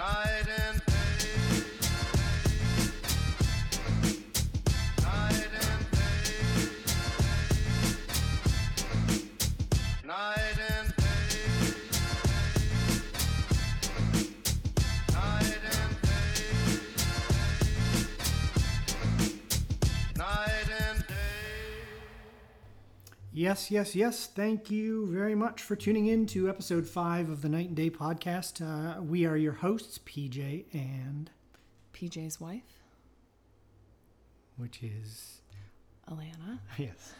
Night and Yes, yes, yes. Thank you very much for tuning in to episode five of the Night and Day podcast. Uh, we are your hosts, PJ and PJ's wife, which is Alana. yes.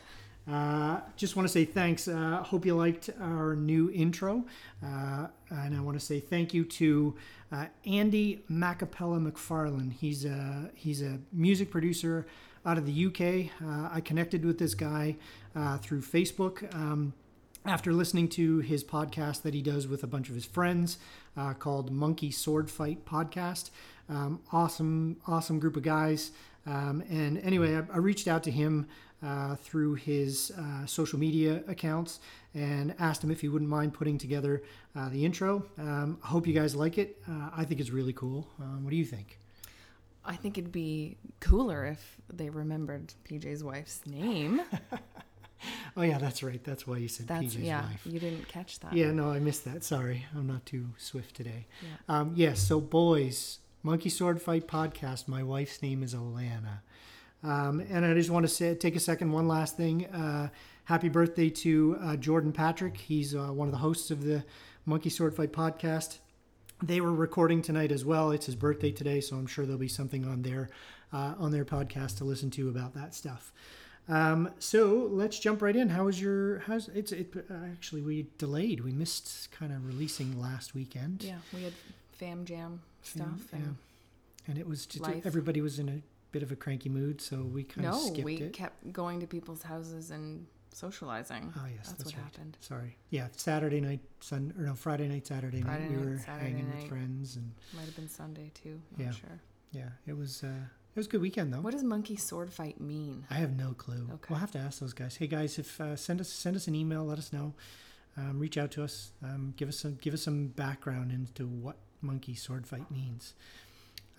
Uh, just want to say thanks. Uh, hope you liked our new intro, uh, and I want to say thank you to uh, Andy Macapella McFarlane. He's a he's a music producer out of the UK. Uh, I connected with this guy uh, through Facebook. Um, after listening to his podcast that he does with a bunch of his friends uh, called Monkey Sword Fight Podcast. Um, awesome, awesome group of guys. Um, and anyway, I, I reached out to him uh, through his uh, social media accounts and asked him if he wouldn't mind putting together uh, the intro. Um, I hope you guys like it. I think it's really cool. Um, what do you think? I think it'd be cooler if they remembered PJ's wife's name. Oh, yeah, that's right. That's why you said That's PJ's yeah. wife. You didn't catch that. Yeah, no, I missed that. Sorry, I'm not too swift today. Yeah. Um, yes, so boys, Monkey Sword Fight podcast. My wife's name is Alana, um, and I just want to say, take a second. One last thing. Uh, happy birthday to uh, Jordan Patrick. He's uh, one of the hosts of the Monkey Sword Fight podcast. They were recording tonight as well. It's his birthday today, so I'm sure there'll be something on their uh, on their podcast to listen to about that stuff. Um, so let's jump right in. How was your? How's it's? It actually we delayed. We missed kind of releasing last weekend. Yeah, we had fam jam stuff. Yeah, and and it was just Life. everybody was in a bit of a cranky mood, so we kind of No, skipped we it. kept going to people's houses and socializing. Oh yes, that's, that's, what right. happened. Sorry. Yeah, Saturday night, Sun or no, Friday night, Saturday Friday night. We night, were Saturday hanging night. with friends, and Might have been Sunday too. I'm Yeah. sure. yeah, it was uh, it was a good weekend though. What does monkey sword fight mean? I have no clue. Okay. We'll have to ask those guys. Hey guys, if uh, send us send us an email, let us know. Um, reach out to us. Um, give us some give us some background into what monkey sword fight means.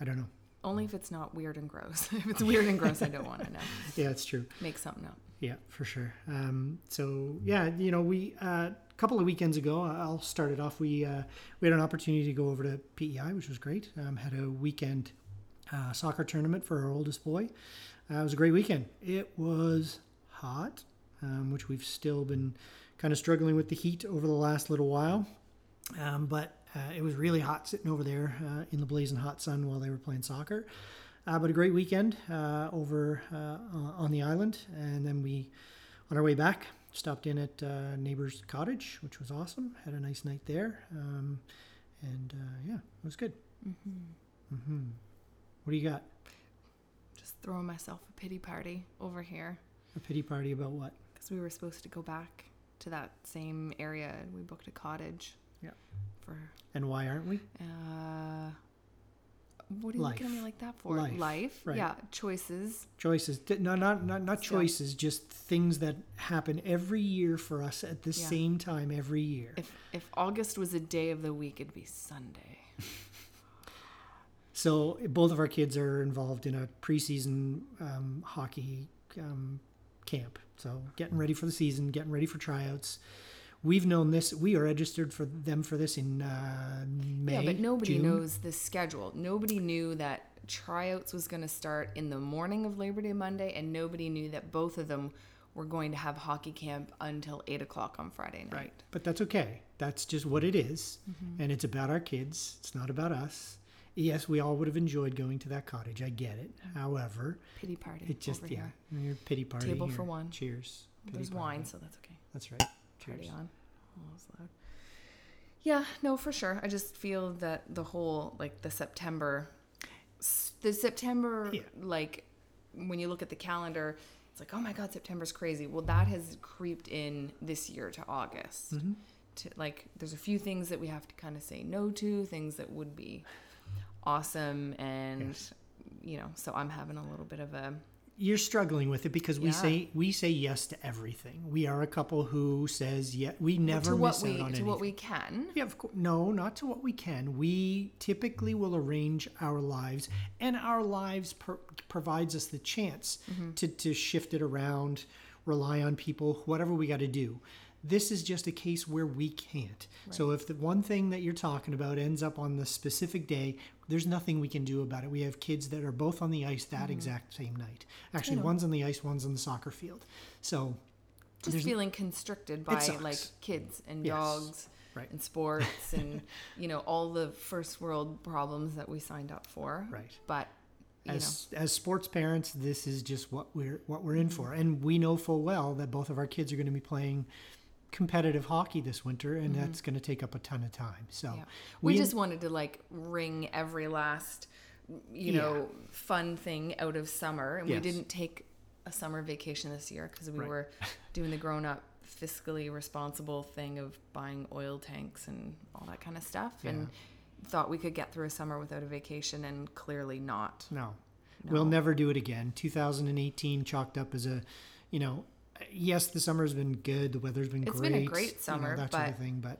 I don't know. Only if it's not weird and gross. if it's weird and gross, I don't want to know. Yeah, it's true. Make something up. Yeah, for sure. Um, so yeah, you know, we a uh, couple of weekends ago, I'll start it off. We uh, we had an opportunity to go over to PEI, which was great. Um, had a weekend uh, soccer tournament for our oldest boy. Uh, it was a great weekend. It was hot, um, which we've still been kind of struggling with the heat over the last little while. Um, but uh, it was really hot sitting over there uh, in the blazing hot sun while they were playing soccer. Uh, but a great weekend uh, over uh, on the island, and then we, on our way back, stopped in at uh, neighbor's cottage, which was awesome. Had a nice night there, um, and uh, yeah, it was good. Mm-hmm. hmm What do you got? Just throwing myself a pity party over here A pity party about what? because we were supposed to go back to that same area and we booked a cottage. Yeah. For And why aren't we? uh, what are you looking at me like that for? Life, right. Yeah, choices. Choices, no, not not not choices, just things that happen every year for us at the Yeah. same time every year. If if August was a day of the week, it'd be Sunday. So both of our kids are involved in a preseason um, hockey um, camp. So getting ready for the season, getting ready for tryouts. We've known this. We are registered for them for this in uh, May. yeah, but nobody June. knows the schedule. Nobody knew that tryouts was going to start in the morning of Labor Day Monday, and nobody knew that both of them were going to have hockey camp until eight o'clock on Friday night. Right, but that's okay. That's just what it is. Mm-hmm. and it's about our kids. It's not about us. Yes, we all would have enjoyed going to that cottage. I get it. However, Pity party. it just yeah, here. your pity party. Table for one. Cheers. Pity There's party. wine, so that's okay. That's right. Party Cheers. on. Oh, that was loud. Yeah, no, for sure. I just feel that the whole like the September, the September Yeah. like when you look at the calendar, it's like oh my god, September's crazy. Well, that has creeped in this year to August. Mm-hmm. To like, there's a few things that we have to kind of say no to, things that would be awesome, and Yes. you know, so I'm having a little bit of a you're struggling with it because we Yeah. say we say yes to everything. We are a couple who says yeah. We never what miss we out on to anything. what we can. Yeah, of course. No, not to what we can. We typically will arrange our lives, and our lives per- provides us the chance Mm-hmm. to, to shift it around, rely on people, whatever we got to do. This is just a case where we can't. So if the one thing that you're talking about ends up on the specific day, there's nothing we can do about it. We have kids that are both on the ice that Mm-hmm. exact same night. Actually, one's on the ice, one's on the soccer field. So Just feeling constricted by like kids and Yes. dogs Right. and sports and you know all the first world problems that we signed up for. Right. But as as sports parents, this is just what we're what we're in for, and we know full well that both of our kids are going to be playing competitive hockey this winter, and mm-hmm. that's going to take up a ton of time. So yeah. we, just wanted to like wring every last you know fun thing out of summer and Yes. we didn't take a summer vacation this year because we Right. were doing the grown up fiscally responsible thing of buying oil tanks and all that kind of stuff and thought we could get through a summer without a vacation and clearly not no, we'll never do it again. 2018 chalked up as a, you know. Yes, the summer's been good. The weather's been It's great. been a great you know, summer, that sort of thing. But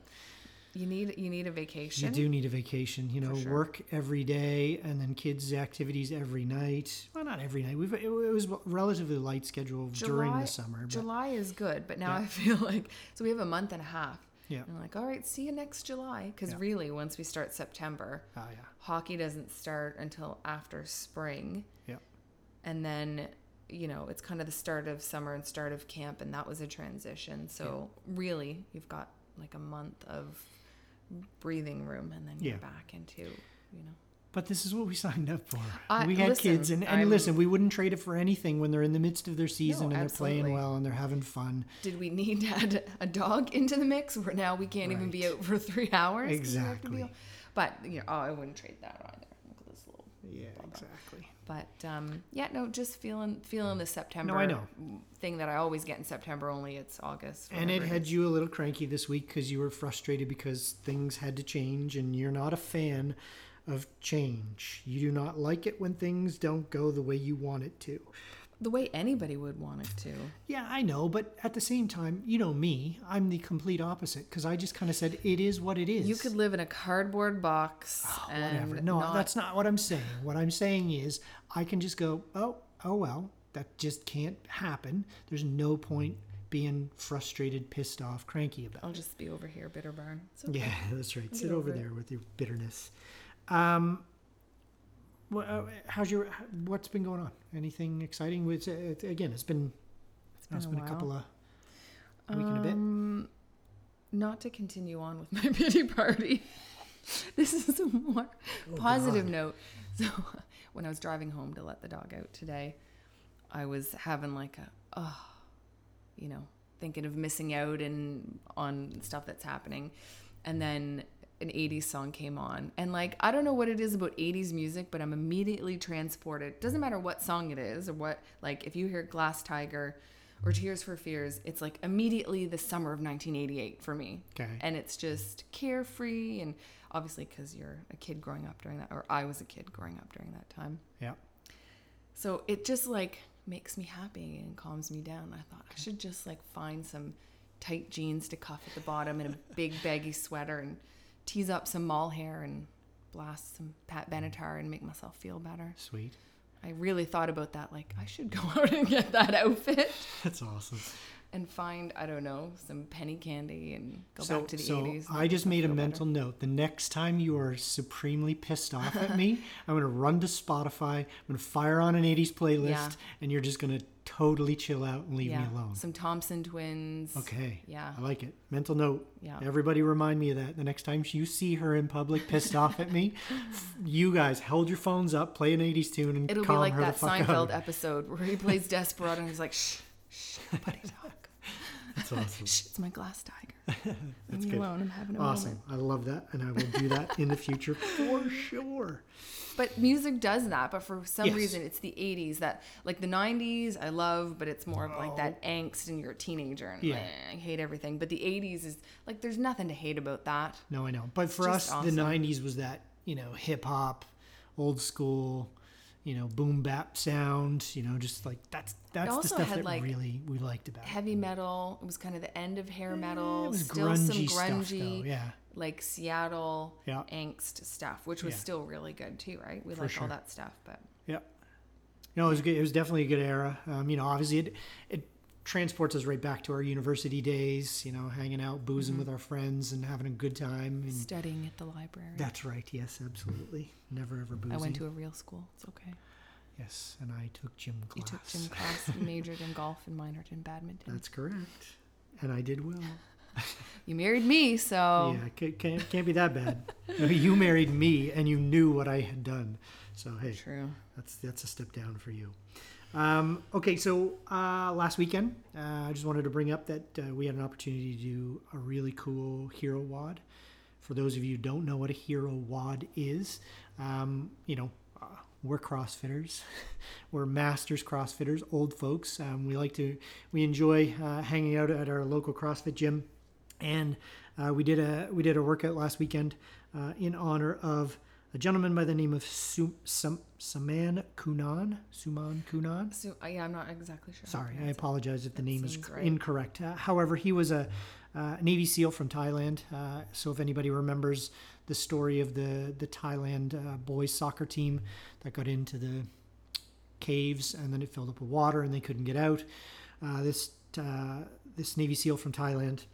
you need you need a vacation. you do need a vacation. You know, sure. work every day, and then kids' activities every night. Well, not every night. We've it was a relatively light schedule during the summer. But July is good, but now Yeah. I feel like so we have a month and a half. Yeah. And I'm like, all right, see you next July. Because Yeah. really, once we start September, oh yeah, hockey doesn't start until after spring. yeah. And then, you know, it's kind of the start of summer and start of camp, and that was a transition. So really, you've got like a month of breathing room, and then you're Yeah. back into, you know. But this is what we signed up for. I- we had listen, kids, and, and I'm- listen, we wouldn't trade it for anything when they're in the midst of their season and they're playing well and they're having fun. Did we need to add a dog into the mix where now we can't even be out for three hours? 'cause we have to be Exactly. But you know, oh, I wouldn't trade that either. Look at this little. Yeah, exactly. But um, yeah, no, just feeling feeling the September. No, I know. thing that I always get in September. Only it's August. And it whatever had you a little cranky this week because you were frustrated because things had to change, and you're not a fan of change. You do not like it when things don't go the way you want it to. The way anybody would want it to. Yeah, I know, but at the same time, you know me, I'm the complete opposite because I just kind of said it is what it is. You could live in a cardboard box and whatever. No, not- that's not what I'm saying. What I'm saying is I can just go, oh, oh well, that just can't happen. There's no point being frustrated, pissed off, cranky about I'll it. just be over here, bitter barn. So Yeah, that's right. Sit get over over it. there with your bitterness. Um, uh, how's your? What's been going on? Anything exciting? It's, uh, again, it's been. It's been, been a a couple of a week and a bit. Um, not to continue on with my pity party. this is a more positive God. note. So, when I was driving home to let the dog out today, I was having like a, oh, you know, thinking of missing out and on stuff that's happening. And then an 80s song came on. And like, I don't know what it is about 80s music, but I'm immediately transported. Doesn't matter what song it is or what, like, if you hear Glass Tiger or Tears for Fears, it's like immediately the summer of 1988 for me. Okay. And it's just carefree. And obviously, because you're a kid growing up during that, or I was a kid growing up during that time. Yeah. So it just like makes me happy and calms me down. I thought I should just like find some tight jeans to cuff at the bottom and a big baggy sweater and tease up some mall hair and blast some Pat Benatar and make myself feel better. Sweet. I really thought about that. Like I should go out and get that outfit That's awesome. And find I don't know some penny candy and go so, back to the so 80s. and I just made a better. mental note. The next time you are supremely pissed off at me, I'm going to run to Spotify. I'm going to fire on an 80s playlist, Yeah. and you're just going to totally chill out and leave yeah, me alone. some Thompson twins. Okay. Yeah. I like it. Mental note. Yeah. Everybody remind me of that. The next time you see her in public pissed off at me, you guys hold your phones up, play an 80s tune, and It'll be like her that Seinfeld out. episode where he plays Desperado and he's like, shh, shh, nobody talk. That's awesome. Shh, it's my glass tiger. That's good. alone. I'm having a Awesome. moment. I love that, and I will do that in the future for sure. But music does that. But for some Yes. reason, it's the 80s that, like the 90s, I love, but it's more of like that angst and you're a teenager and Yeah. "Eh, I hate everything. But the 80s is like, there's nothing to hate about that. No, I know. But for Just us, awesome. the '90s was that you know hip hop, old school, you know, boom bap sound. You know, just like that's that's the stuff had, that like, really we liked about it. Heavy metal. It was kind of the end of hair metal. It was still grungy some grungy, stuff. Yeah, like Seattle Yeah. angst stuff, which was Yeah. still really good too, right? We For like sure. all that stuff, but yeah. No, it was good. It was definitely a good era. Um, you know, obviously it it transports us right back to our university days. You know, hanging out, boozing Mm-hmm. with our friends, and having a good time. And studying at the library. that's right. Yes, absolutely. Never ever boozing. I went to a real school. It's okay. Yes, and I took gym class. You took gym class, majored in golf, and minored in badminton. That's correct. And I did well. You married me, so Yeah, ca- can't, can't be that bad. You married me and you knew what I had done. So, hey, true. that's that's a step down for you. Um, okay, so uh, last weekend, uh, I just wanted to bring up that uh, we had an opportunity to do a really cool hero WOD. For those of you who don't know what a hero WOD is, um, you know, uh, we're CrossFitters. we're masters CrossFitters, old folks. Um, we like to, we enjoy uh, hanging out at our local CrossFit gym, and uh, we did a we did a workout last weekend uh, in honor of a gentleman by the name of Su- Sam- Saman Kunan. Suman Kunan. So uh, yeah, I'm not exactly sure. Sorry, I apologize if the name is right. incorrect. Uh, however, he was a uh, Navy SEAL from Thailand. Uh, so if anybody remembers the story of the the Thailand uh, boys soccer team that got into the caves and then it filled up with water and they couldn't get out, uh, this uh, this Navy SEAL from Thailand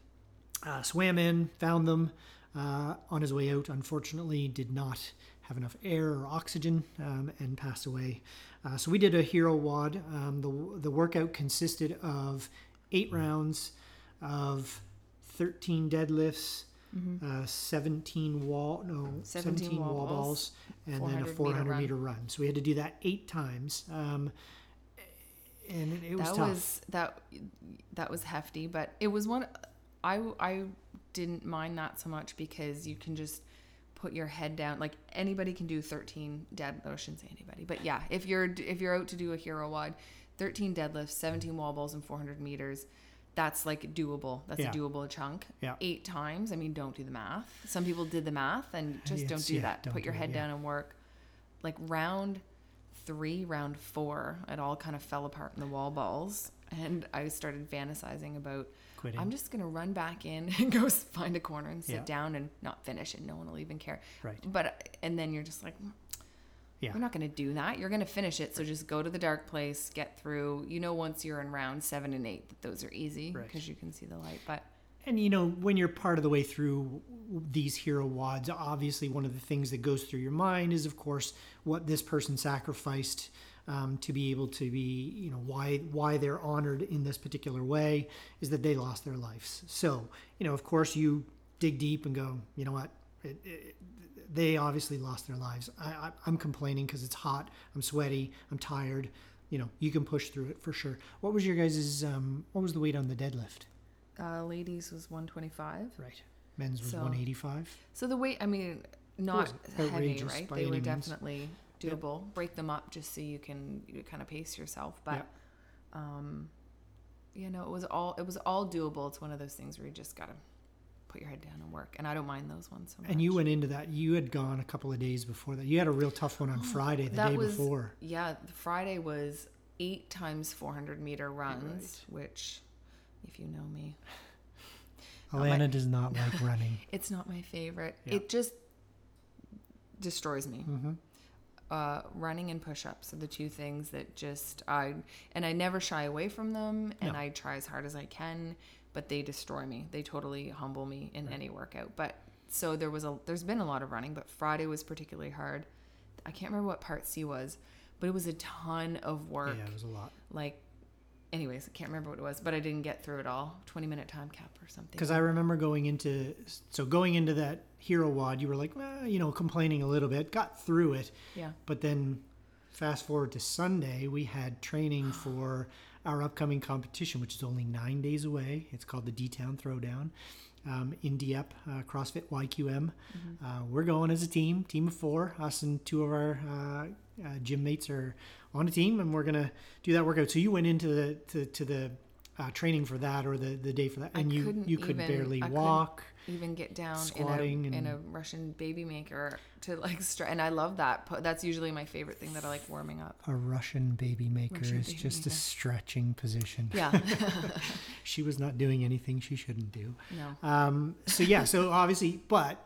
uh, swam in, found them uh, on his way out. Unfortunately, did not have enough air or oxygen um, and passed away. Uh, so we did a hero WOD. Um, the the workout consisted of eight rounds of 13 deadlifts. Uh, 17 wall no 17, 17 wall, balls, and then 400 a meter 400 run. meter run. So we had to do that eight times um, and it, it was that tough was that that was hefty, but it was one. I I didn't mind that so much because you can just put your head down. Like anybody can do 13 dead. I shouldn't say anybody, but yeah, if you're if you're out to do a hero WOD, 13 deadlifts, 17 wall balls, and 400 meters. That's like doable. That's Yeah. a doable chunk. Yeah. Eight times. I mean, don't do the math. Some people did the math and just don't do yeah, that. don't Put your do it, head yeah. down and work. Like round three, round four, it all kind of fell apart in the wall balls. And I started fantasizing about quitting I'm just gonna run back in and go find a corner and sit Yeah. down and not finish it. No one will even care. Right. But and then you're just like, "Mm, Yeah. we're not gonna do that. You're gonna finish it. So just go to the dark place, get through. You know, once you're in round seven and eight, that those are easy Right. because you can see the light. But And you know, when you're part of the way through these hero WODs, obviously one of the things that goes through your mind is, of course, what this person sacrificed um, to be able to be, you know, why why they're honored in this particular way is that they lost their lives. So, you know, of course, you dig deep and go, you know what, it, it, they obviously lost their lives. I, I, I'm complaining because it's hot, I'm sweaty, I'm tired. You know, you can push through it for sure. What was your guys' um, what was the weight on the deadlift? uh, ladies was 125. Right. Men's was So- 185. So the weight, I mean, not heavy, right? They were means. definitely doable. Break them up just so you can you kind of pace yourself. But, um, you know, it was all it was all doable. It's one of those things where you just gotta put your head down and work. And I don't mind those ones so much. And you went into that. You had gone a couple of days before that. You had a real tough one on Friday, the that day was before. yeah. the Friday was eight times 400 meter runs, which, if you know me, my- Alana does not like running. It's not my favorite. Yeah. It just destroys me. Mm-hmm. Uh, running and push-ups are the two things that just I and I never shy away from them, and No. I try as hard as I can, but they destroy me. They totally humble me in any workout. But so there was a there's been a lot of running, but Friday was particularly hard. I can't remember what part C was, but it was a ton of work. Yeah, it was a lot. Like, anyways, I can't remember what it was, but I didn't get through it all. Twenty minute time cap or something. Because I remember going into so going into that hero WOD, you were like, well, you know, complaining a little bit, got through it, yeah. but then fast forward to Sunday, we had training for our upcoming competition, which is only nine days away. It's called the D Town Throwdown um, in Dieppe, uh, CrossFit YQM. Uh, we're going as a team, team of four. Us and two of our uh, uh, gym mates are on a team, and we're gonna do that workout. So you went into the to, to the uh, training for that or the, the day for that, I and you you could even- barely I walk. even get down in Squatting a, in a Russian baby maker to like str- and I love that. That's usually my favorite thing that I like warming up. A Russian baby maker Russian is baby just a stretching position. Yeah. She was not doing anything she shouldn't do. no. Um, so yeah, so obviously, but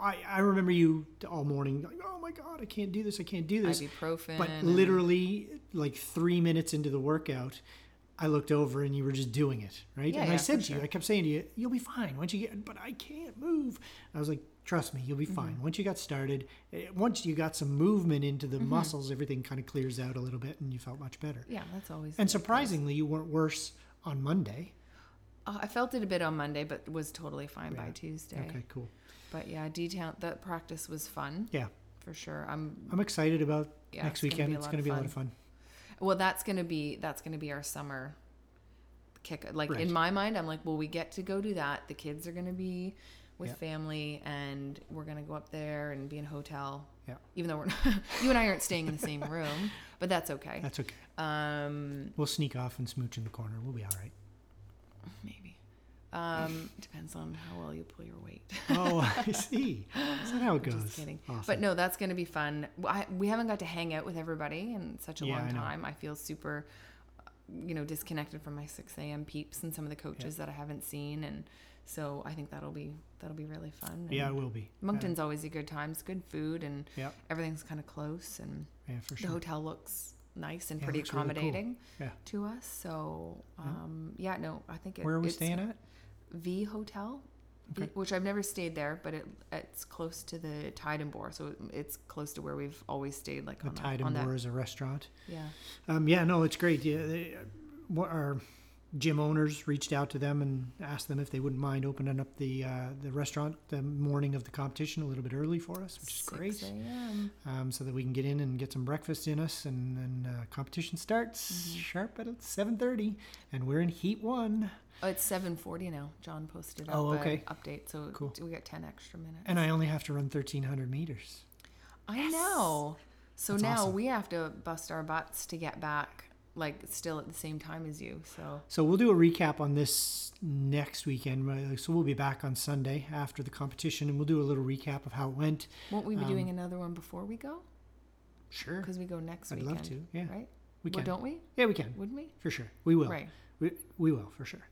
I, I remember you all morning like, oh my god, I can't do this, I can't do this. Ibuprofen. But and- literally, like three minutes into the workout, I looked over and you were just doing it, right? Yeah, and I said to you. I kept saying to you, you'll be fine once you get, but I can't move. I was like, trust me, you'll be fine. Mm-hmm. Once you got started, eh, once you got some movement into the muscles, everything kind of clears out a little bit and you felt much better. Yeah, that's always. And surprisingly, you weren't worse on Monday. Uh, I felt it a bit on Monday, but was totally fine by Tuesday. Okay, cool. But yeah, detail that practice was fun Yeah, for sure. I'm I'm excited about Yeah, next weekend. it's going to be a lot of fun. Well. That's gonna be that's gonna be our summer kick. Like Right. in my mind, I'm like, well, we get to go do that. The kids are gonna be with Yeah. family, and we're gonna go up there and be in a hotel. Yeah. Even though we're you and I aren't staying in the same room, but that's okay. That's okay. Um, We'll sneak off and smooch in the corner. We'll be all right. maybe. Um, depends on how well you pull your weight. Oh, I see. Is that how it goes? Just kidding. Awesome. But no, that's going to be fun. I, we haven't got to hang out with everybody in such a Yeah, long know. time. I feel super, uh, you know, disconnected from my 6 a.m. peeps and some of the coaches that I haven't seen. And so I think that'll be, that'll be really fun. yeah, it will be. Moncton's always a good time. It's good food and Yeah, everything's kind of close and yeah, for the hotel looks nice and Yeah, pretty looks really cool. accommodating Yeah. to us. So, um, yeah, no, I think it, Where are we staying at? V Hotel, Okay. which I've never stayed there, but it it's close to the Tide and Boar, so it's close to where we've always stayed. Like The on, Tide that, and Bar that, is a restaurant. yeah, Um, yeah, no, it's great. Yeah, they, what our gym owners reached out to them and asked them if they wouldn't mind opening up the uh, the restaurant the morning of the competition a little bit early for us, which is 6 great. Um, so that we can get in and get some breakfast in us, and then uh, competition starts Mm-hmm. sharp at seven thirty, and we're in heat one. Oh, it's 7:40 now. John posted up Oh, a okay. update, so Cool. we got 10 extra minutes. And I only have to run thirteen hundred meters. I know. So That's now awesome. we have to bust our butts to get back, like still at the same time as you. So So we'll do a recap on this next weekend. So we'll be back on Sunday after the competition, and we'll do a little recap of how it went. won't we be doing Um, another one before we go? Sure, Because we go next weekend. I'd weekend. love to. Yeah, Right? we Well, can. don't we? Yeah, we can Wouldn't we? for sure. We will. Right. We, we will for sure.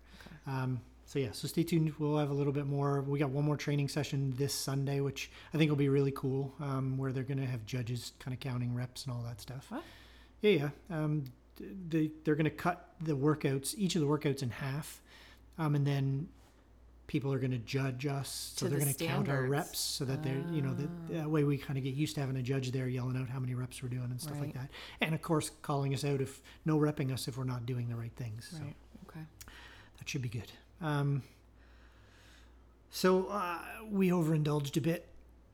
Um, so yeah, so stay tuned. We'll have a little bit more. We got one more training session this Sunday, which I think will be really cool. Um, where they're going to have judges kind of counting reps and all that stuff. What? Yeah, yeah. Um, they they're going to cut the workouts, each of the workouts in half, um, and then people are going to judge us. So To they're the going to count our reps so that they're you know that, that way we kind of get used to having a judge there yelling out how many reps we're doing and stuff like that, and of course calling us out if no repping us if we're not doing the right things. Right. Okay. That should be good. Um, so uh, we overindulged a bit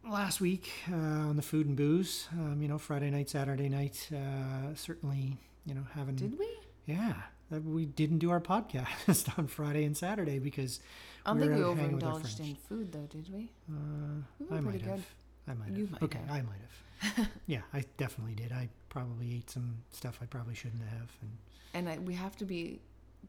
last week uh, on the food and booze. Um, you know, Friday night, Saturday night. Uh, certainly, you know, having Did we? yeah. that We didn't do our podcast on Friday and Saturday because I don't we think we were out hanging with our overindulged in food, though, did we? Uh, We were I might pretty have. I might have. You might okay, have. I might have. yeah, I definitely did. I probably ate some stuff I probably shouldn't have, and And I, we have to be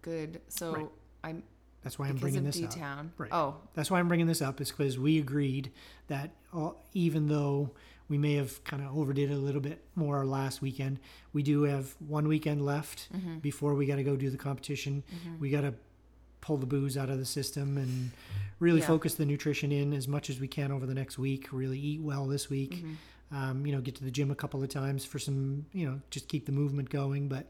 good. So Right. I'm that's why I'm bringing this up. D Town. Right. Oh, That's why I'm bringing this up is because we agreed that uh, even though we may have kind of overdid it a little bit more last weekend, we do have one weekend left Mm-hmm. before we got to go do the competition. We got to pull the booze out of the system and really Yeah. focus the nutrition in as much as we can over the next week. Really eat well this week. Mm-hmm. Um, you know, get to the gym a couple of times for some, you know, just keep the movement going. But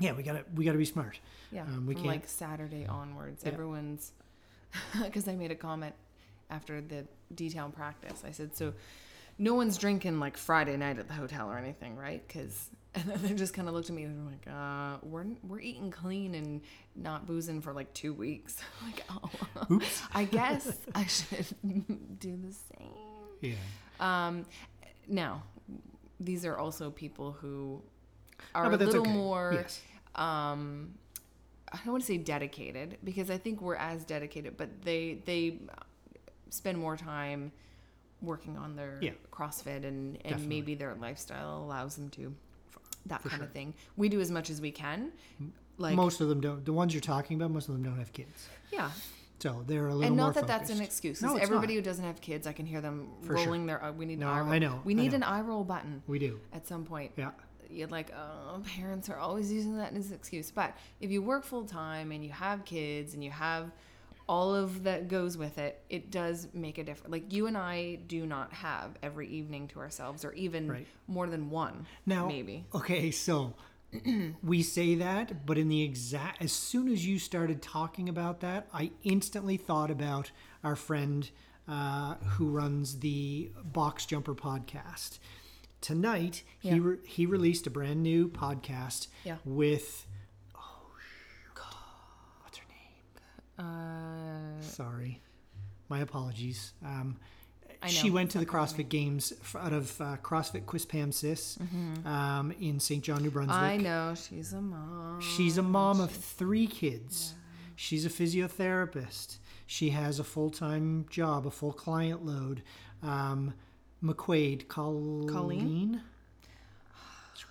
yeah, we gotta we gotta be smart. yeah. Um, we can't- like Saturday onwards, Yeah. everyone's because I made a comment after the D Town practice. I said, so no one's drinking like Friday night at the hotel or anything, right? Because and then they just kind of looked at me and were like, uh, we're we're eating clean and not boozing for like two weeks. I'm like, oh, Oops. I guess I should do the same. Yeah. Um, now, these are also people who are but a little okay. more. Yes. Um, I don't want to say dedicated because I think we're as dedicated, but they they spend more time working on their Yeah. CrossFit and and Definitely. maybe their lifestyle allows them to that For kind sure. of thing. We do as much as we can. Like most of them don't. The ones you're talking about, most of them don't have kids. yeah, So they're a little and not that that's an excuse. No, everybody not. who doesn't have kids, I can hear them For sure. rolling their. Uh, we need No, an eye roll. I know, We need know. an eye roll button We do. at some point. Yeah. You're like, oh, parents are always using that as an excuse. But if you work full time and you have kids and you have all of that goes with it, it does make a difference. Like you and I do not have every evening to ourselves, or even Right. more than one. Now, maybe. Okay, so we say that, but in the exact as soon as you started talking about that, I instantly thought about our friend uh, who runs the Box Jumper podcast. Tonight, he re- he released a brand new podcast Yeah. with oh what's her name? Uh, Sorry, my apologies. Um, she went to the CrossFit Games out of uh, CrossFit Quispamsis um, in St. John, New Brunswick. Mm-hmm. I know she's a mom. She's a mom of three kids. She's a physiotherapist. She has a full time job, a full client load. Um, McQuaid, Colleen. Colleen?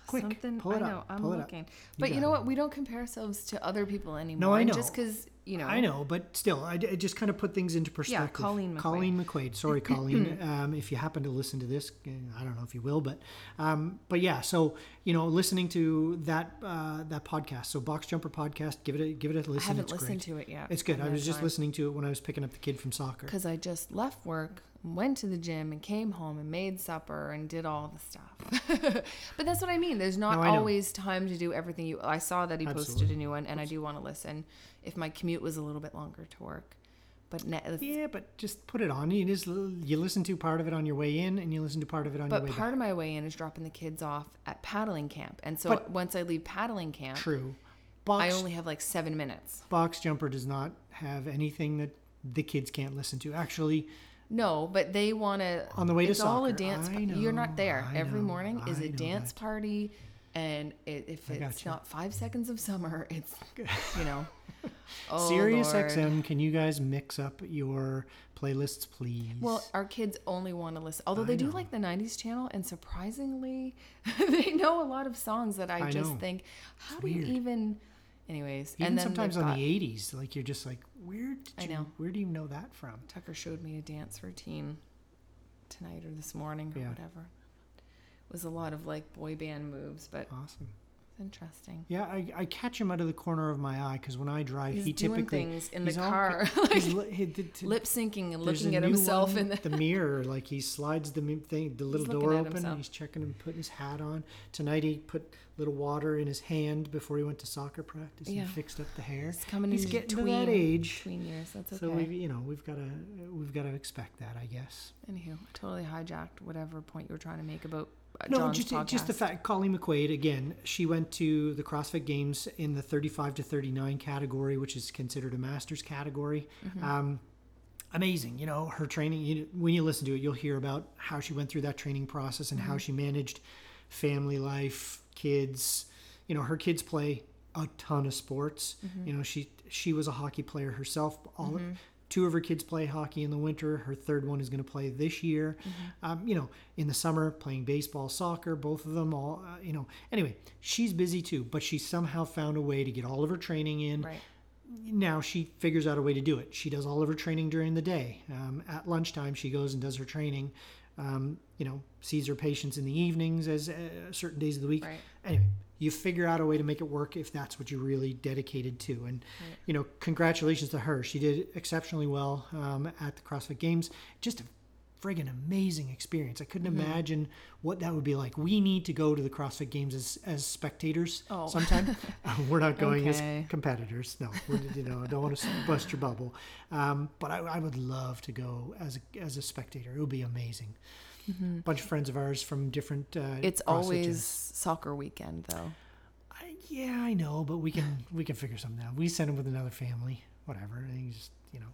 Quick, Something pull it I know. up. I'm pull looking. But you, got know it. what? We don't compare ourselves to other people anymore. No, I know. Just because you know. I know, but still, I, I just kind of put things into perspective. Colleen McQuaid. Colleen McQuaid. Sorry, Colleen. um, if you happen to listen to this, eh, I don't know if you will, but um, but yeah. So you know, listening to that uh, that podcast, so Box Jumper podcast, give it a give it a listen. I haven't it's listened great. to it yet. It's good. I was just time. listening to it when I was picking up the kid from soccer. because I just left work, went to the gym, and came home and made supper and did all the stuff. but that's what I mean. There's not No, always time to do everything you. I saw that he posted a new one, and I do want to listen if my commute was a little bit longer to work. But ne- Yeah, but just put it on. You just you listen to part of it on your way in, and you listen to part of it on but your way part back. of my way in is dropping the kids off at paddling camp, and so But- once I leave paddling camp, True. Box I only have like seven minutes. Box Jumper does not have anything that the kids can't listen to. Actually, No, but they want to. On the way to it's all a dance. I pa- You're not there I every know, morning. Is I a know dance that. party, and it, if I it's gotcha. not five seconds of summer, it's you know. oh, Sirius Lord. XM, can you guys mix up your playlists, please? Well, our kids only want to listen. Although they do like the '90s channel, and surprisingly, they know a lot of songs that I, just know. think, how It's do weird. you even? Anyways, even and then sometimes on got- the '80s, like you're just like, where did I you, know. where do you know that from? Tucker showed me a dance routine tonight or this morning or Yeah. whatever. It was a lot of like boy band moves, but Awesome. Interesting. Yeah, I, I catch him out of the corner of my eye because when I drive, He's he doing typically things in the he's all- car, he did- to- lip syncing and looking at himself in the. the mirror. Like he slides the thing, the little door open, and he's checking and putting his hat on. Tonight he put little water in his hand before he went to soccer practice Yeah. and fixed up the hair. It's coming He's getting tween, to that age. tween years. That's okay. So we, you know, we've got to we've got to expect that, I guess. Anywho, I totally hijacked whatever point you were trying to make about No, John's just podcast. just the fact. Colleen McQuaid again. She went to the CrossFit Games in the 35 to 39 category, which is considered a masters category. Mm-hmm. Um, amazing, you know her training. You, when you listen to it, you'll hear about how she went through that training process and Mm-hmm. how she managed family life, kids. You know, her kids play a ton of sports. Mm-hmm. You know, she she was a hockey player herself. All two of her kids play hockey in the winter. Her third one is going to play this year. Mm-hmm. Um, you know, in the summer playing baseball, soccer, both of them. All uh, you know. Anyway, she's busy too, but she somehow found a way to get all of her training in right. now she figures out a way to do it. She does all of her training during the day. Um, at lunchtime, she goes and does her training. Um, you know, sees her patients in the evenings as uh, certain days of the week. Right. Anyway, you figure out a way to make it work if that's what you're really dedicated to. And you know, congratulations to her. She did exceptionally well um, at the CrossFit Games. Just a friggin' amazing experience. I couldn't Mm-hmm. imagine what that would be like. We need to go to the CrossFit Games as, as spectators Oh. sometime. Uh, we're not going Okay. as competitors. No, we're, you know, I don't want to bust your bubble. Um, but I, I would love to go as a, as a spectator. It would be amazing. A bunch of friends of ours from different. Uh, Mm-hmm. It's always gyms. soccer weekend though. I, yeah, I know, but we can we can figure something out. We send them with another family, whatever. And just you know,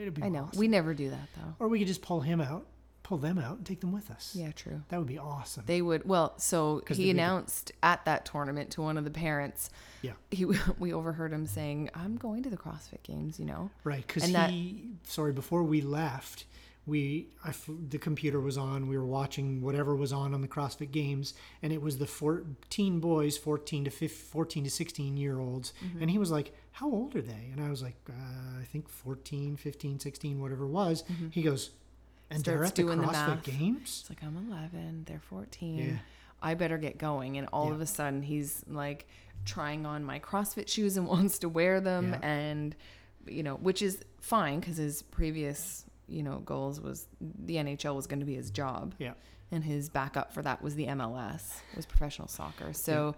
it'd be. I know. awesome. We never do that though. or we could just pull him out, pull them out, and take them with us. Yeah, true. that would be awesome. They would well, so he be- announced at that tournament to one of the parents. Yeah. He we overheard him saying, "I'm going to the CrossFit Games," you know. Right, because And that- he, sorry, before we left, we f the computer was on. We were watching whatever was on on the CrossFit Games, and it was the 14 boys, 14 to 15, 14 to 16 year olds, Mm-hmm. and he was like, "How old are they?" And I was like, uh, "I think 14, 15, 16, whatever it was." He goes, "And they're Mm-hmm. At the doing the CrossFit math. Games." It's like I'm 11, they're 14. Yeah. I better get going. And all Yeah. of a sudden, he's like trying on my CrossFit shoes and wants to wear them, Yeah. and you know, which is fine because his previous you know goals was the NHL was going to be his job, Yeah. and his backup for that was the MLS, was professional soccer. So,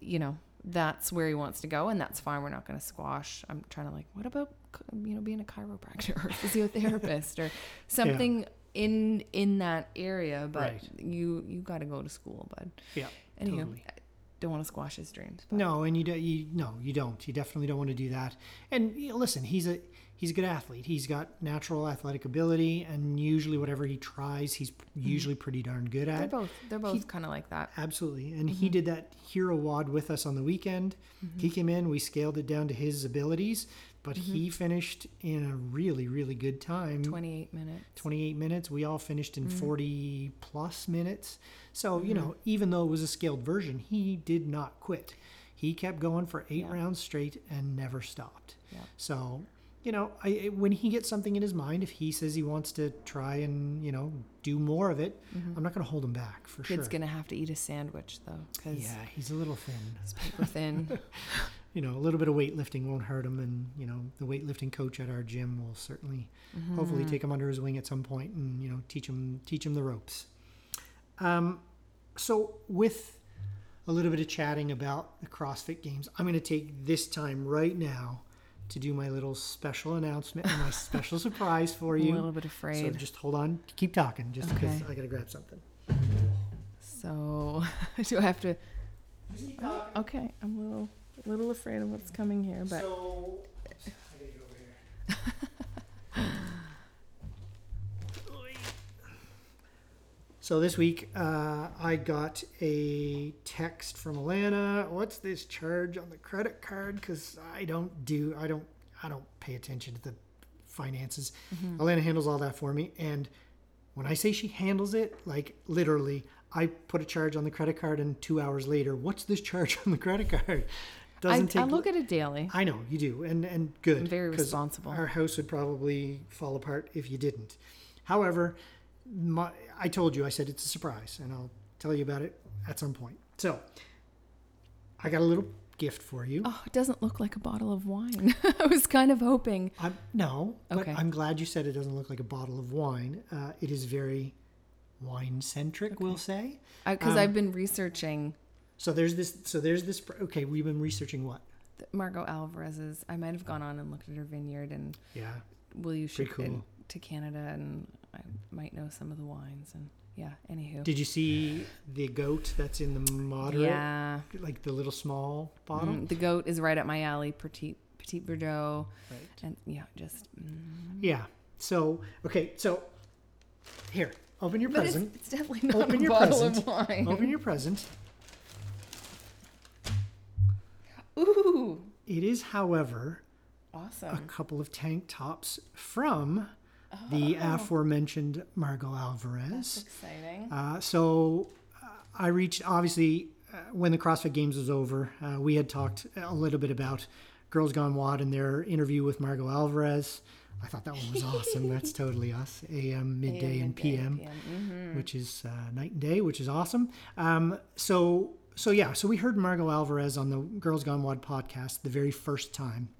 you know. That's where he wants to go, and that's fine. We're not going to squash. I'm trying to like, what about you know being a chiropractor or physiotherapist or something in in that area? But Right. you you got to go to school, bud. Yeah. Anywho, totally. Don't want to squash his dreams. but- No, and you do, you no, you don't. You definitely don't want to do that. And you know, listen, he's a he's a good athlete. He's got natural athletic ability, and usually whatever he tries, he's mm-hmm. usually pretty darn good at. They're both they're both kind of like that. Absolutely. And he mm-hmm. did that hero WOD with us on the weekend. Mm-hmm. He came in, we scaled it down to his abilities, but he finished in a really, really good time. Twenty eight minutes. 28 minutes. We all finished in mm. 40 plus minutes. So, you know, even though it was a scaled version, he did not quit. He kept going for eight Yeah. rounds straight and never stopped. Yeah. So, you know, I, when he gets something in his mind, if he says he wants to try and, you know, do more of it, I'm not going to hold him back for Kid's sure. Kid's gonna have to eat a sandwich though, because yeah, he's a little thin. it's paper thin. You know, a little bit of weightlifting won't hurt him. And, you know, the weightlifting coach at our gym will certainly Mm-hmm. hopefully take him under his wing at some point and you know teach him teach him the ropes um, so with a little bit of chatting about the crossfit games i'm going to take this time right now to do my little special announcement and my special surprise for you. I'm a little bit afraid. so just hold on keep talking just because Okay. i gotta grab something So, do I have to? Oh, okay, I'm a little little afraid of what's coming here, but so I gotta get over here. So this week, uh, I got a text from Alana. What's this charge on the credit card? Because I don't do, I don't, I don't pay attention to the finances. Alana handles all that for me, and when I say she handles it, like literally, I put a charge on the credit card, and two hours later, what's this charge on the credit card? Doesn't I take look at it daily. I know you do, and and good. I'm very responsible. Our house would probably fall apart if you didn't. However, my, I told you, I said it's a surprise, and I'll tell you about it at some point. So, I got a little gift for you. Oh, it doesn't look like a bottle of wine. I was kind of hoping. I'm, no, but Okay. I'm glad you said it doesn't look like a bottle of wine. Uh, it is very wine centric, we'll say. Because Um, I've been researching So there's this. So there's this. Okay, we've been researching what? Margaux Alvarez's. I might have gone on and looked at her vineyard and Yeah. will you ship Pretty it to Canada and I might know some of the wines and yeah. Anywho, Did you see the goat that's in the moderate? yeah. like the little small bottle. Mm, the goat is right up my alley. Petite Petite Verdot Right. and yeah, just. Mm. Yeah. So okay. So here, open your But it's, present. it's definitely not Open a your bottle present. of wine. Open your present. Ooh, It is, however, awesome. a couple of tank tops from the aforementioned Margaux Alvarez. That's exciting. Uh, so uh, I reached, obviously, uh, when the CrossFit Games was over, uh, we had talked a little bit about Girls Gone WOD and their interview with Margaux Alvarez. I thought that one was awesome. That's totally us. AM, midday, and PM, Mhm. which is uh, night and day, which is awesome. Um, so, so yeah, so we heard Margaux Alvarez on the Girls Gone WOD podcast the very first time,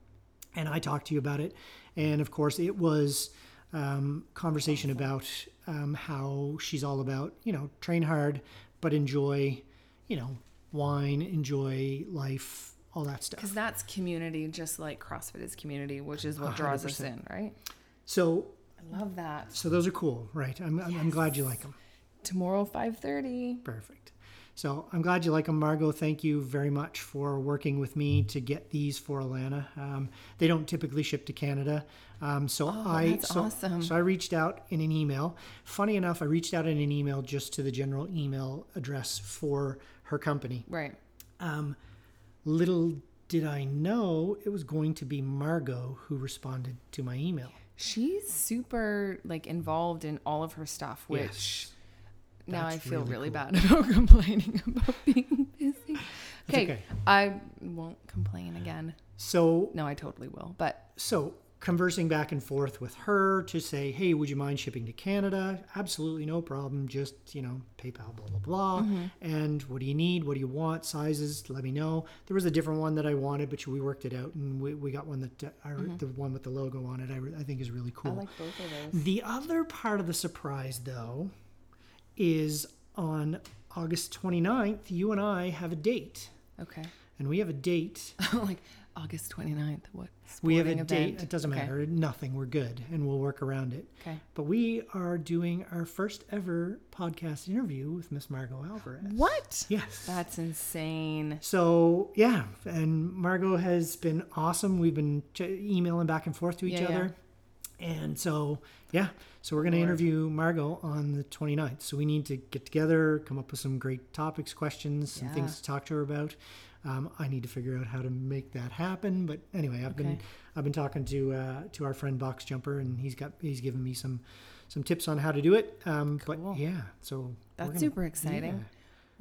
and I talked to you about it. And of course, it was um, conversation about um, how she's all about you know train hard, but enjoy you know wine, enjoy life, all that stuff. Because that's community, just like CrossFit is community, which is what draws us 100%. in, right? So, I love that. so those are cool, right? I'm, I'm, I'm glad you like them. Tomorrow, five thirty. Perfect. So I'm glad you like them, Margaux. Thank you very much for working with me to get these for Alana. Um, they don't typically ship to Canada, um, so I Oh, that's so, awesome. so I reached out in an email. Funny enough, I reached out in an email just to the general email address for her company. Right. Um, little did I know it was going to be Margaux who responded to my email. she's super like involved in all of her stuff, which Yes. Now I feel really really cool. bad about complaining about being busy. Okay, okay. I won't complain again. So No, I totally will. But so conversing back and forth with her to say, hey, would you mind shipping to Canada? Absolutely no problem. Just, you know, PayPal, blah, blah, blah. And what do you need? What do you want? Sizes, let me know. There was a different one that I wanted, but we worked it out and we, we got one that, uh, I, the one with the logo on it, I, I think is really cool. I like both of those. The other part of the surprise, though, is on August 29th, you and I have a date. Okay. And we have a date. like August 29th. What? We have a sporting date. It doesn't Okay. matter. Nothing. We're good. And we'll work around it. Okay. But we are doing our first ever podcast interview with Miss Margaux Alvarez. What? Yes. That's insane. So, yeah. And Margaux has been awesome. We've been ch- emailing back and forth to each Yeah, yeah. And so, yeah. So, we're going to interview Margaux on the 29th. So, we need to get together, come up with some great topics, questions, some things to talk to her about. Um, I need to figure out how to make that happen. But anyway, I've been I've been talking to uh, to our friend Box Jumper, and he's got he's given me some some tips on how to do it. Um, Cool. But yeah, so That's gonna- super exciting.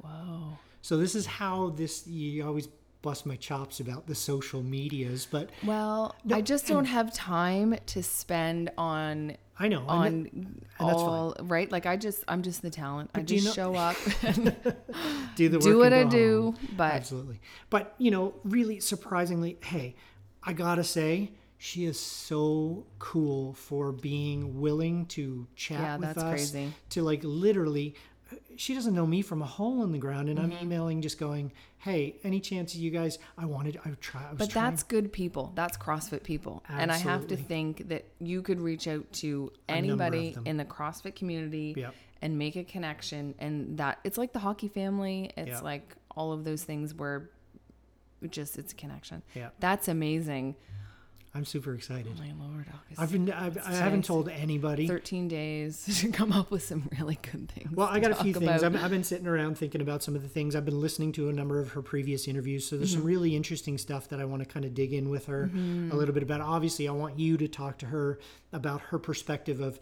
yeah. Whoa. So this is how this you always bust my chops about the social medias, but Well, No, I just don't have time to spend on I know. on and that's fine. all right. Like I just I'm just the talent. I But you just know- show up and do the work do what I do. home. But Absolutely. But you know, really surprisingly, hey, I gotta say, she is so cool for being willing to chat Yeah, with that's us. crazy. To like literally, she doesn't know me from a hole in the ground, and Mm-hmm. I'm emailing, just going, "Hey, any chance you guys? I wanted, I try. I but trying. that's good people. That's CrossFit people. And I have to think that you could reach out to A number of anybody in the CrossFit community Yep. and make a connection and that it's like the hockey family. It's Yeah. like all of those things where just it's a connection. Yeah. That's amazing. I'm super excited. My lord, August. I've been I've, I have not told anybody. 13 days to come up with some really good things. Well, I got a few things. I've, I've been sitting around thinking about some of the things. I've been listening to a number of her previous interviews. So there's Mm-hmm. some really interesting stuff that I want to kind of dig in with her a little bit about. Obviously, I want you to talk to her about her perspective of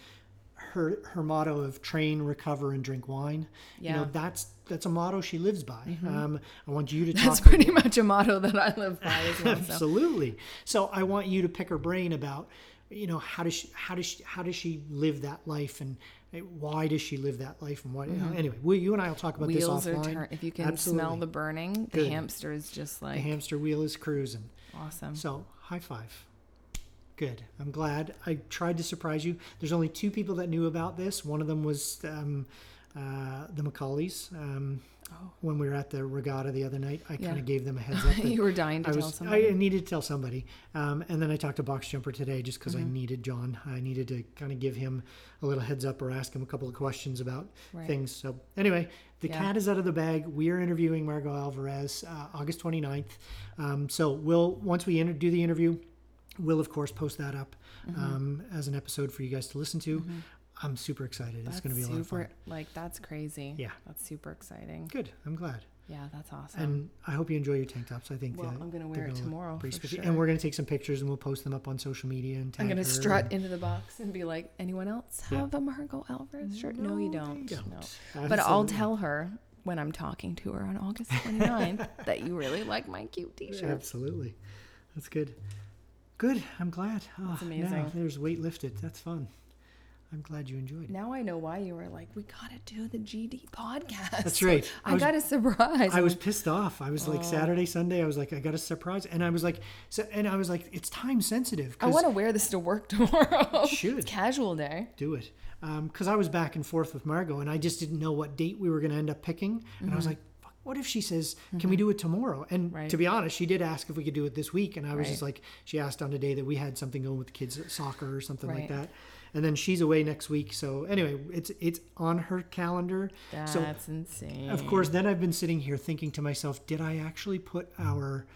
her her motto of train, recover, and drink wine. You know, Yeah. Mm-hmm. that's that's a motto she lives by. Um, I want you to talk. That's pretty much a motto that I live by as well. Absolutely. So I want you to pick her brain about, you know, how does she, how does she, how does she live that life and why does she live that life and what? Anyway, we, you and I will talk about Wheels this are offline. turn. If you can Absolutely. smell the burning, Good. the hamster is just like the hamster wheel is cruising. awesome. So high five. Good. I'm glad. I tried to surprise you. There's only two people that knew about this. One of them was um, uh, the Macaulays. Um, When we were at the regatta the other night, I kind Oh. Of gave them a heads up. you were dying to I tell was somebody. I needed to tell somebody, um, and then I talked to Box Jumper today just because Mm-hmm. I needed John. I needed to kind of give him a little heads up or ask him a couple of questions about Right. things. So anyway, the Yeah. cat is out of the bag. We are interviewing Margaux Alvarez uh, August 29th. Um, so we'll once we inter- do the interview, we'll of course post that up Mm-hmm. um, as an episode for you guys to listen to. I'm super excited. it's going to be a lot of super, fun. Like that's crazy. Yeah. That's super exciting. Good. I'm glad. Yeah, that's awesome. And I hope you enjoy your tank tops. I think Well, I'm gonna wear it tomorrow sure. And we're gonna take some pictures and we'll post them up on social media and I'm gonna strut and- into the box and be like, anyone else Yeah. have a Margaux Alvarez shirt? No, you they don't. No. don't. But I'll tell her when I'm talking to her on August 29th that you really like my cute t-shirt. Absolutely. That's good. Good. I'm glad. Oh, That's Now amazing. there's weight lifted. That's fun. I'm glad you enjoyed it. Now I know why you were like, we gotta do the GD podcast. That's right. I I, was- got a surprise. I was pissed off. I was Oh. like Saturday, Sunday. I was like, I got a surprise, and I was like, so, and I was like, it's time sensitive. I want to wear this to work tomorrow. Should. It's casual day. do it um, because I was back and forth with Margaux, and I just didn't know what date we were going to end up picking. And I was mm-hmm. like, "Fuck, "What if she says, can we do it tomorrow?" And Mm-hmm. Right. to be honest, she did ask if we could do it this week, and I was just like, she asked on a day that we had something going with the kids at soccer or something like that. And then she's away next week, so anyway, it's it's on her calendar. That's so insane. of course, then I've been sitting here thinking to myself, did I actually put our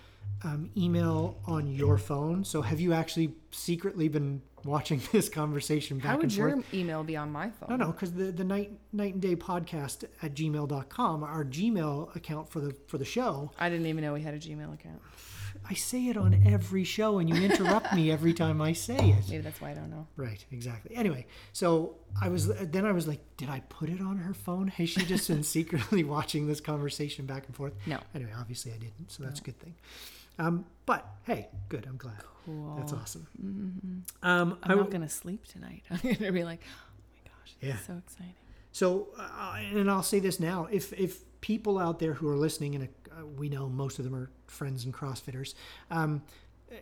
um, email on your phone? So have you actually secretly been watching this conversation back and forth. How would and forth? your email be on my phone? No, no, because the, the night night and day podcast at gmail.com, our Gmail account for the for the show, I didn't even know we had a Gmail account. I say it on every show, and you interrupt me every time I say it. Maybe that's why I don't know. Right, exactly. Anyway, so I was then I was like, did I put it on her phone? Has she just been secretly watching this conversation back and forth? No. Anyway, obviously I didn't, so that's a good thing. Um, but hey, good. I'm glad. Cool. That's awesome. Mm-hmm. Um, I'm not gonna sleep tonight. I'm gonna be like, oh my gosh, Yeah. so exciting. So, uh, and I'll say this now: if if people out there who are listening, and uh, we know most of them are friends and CrossFitters, um,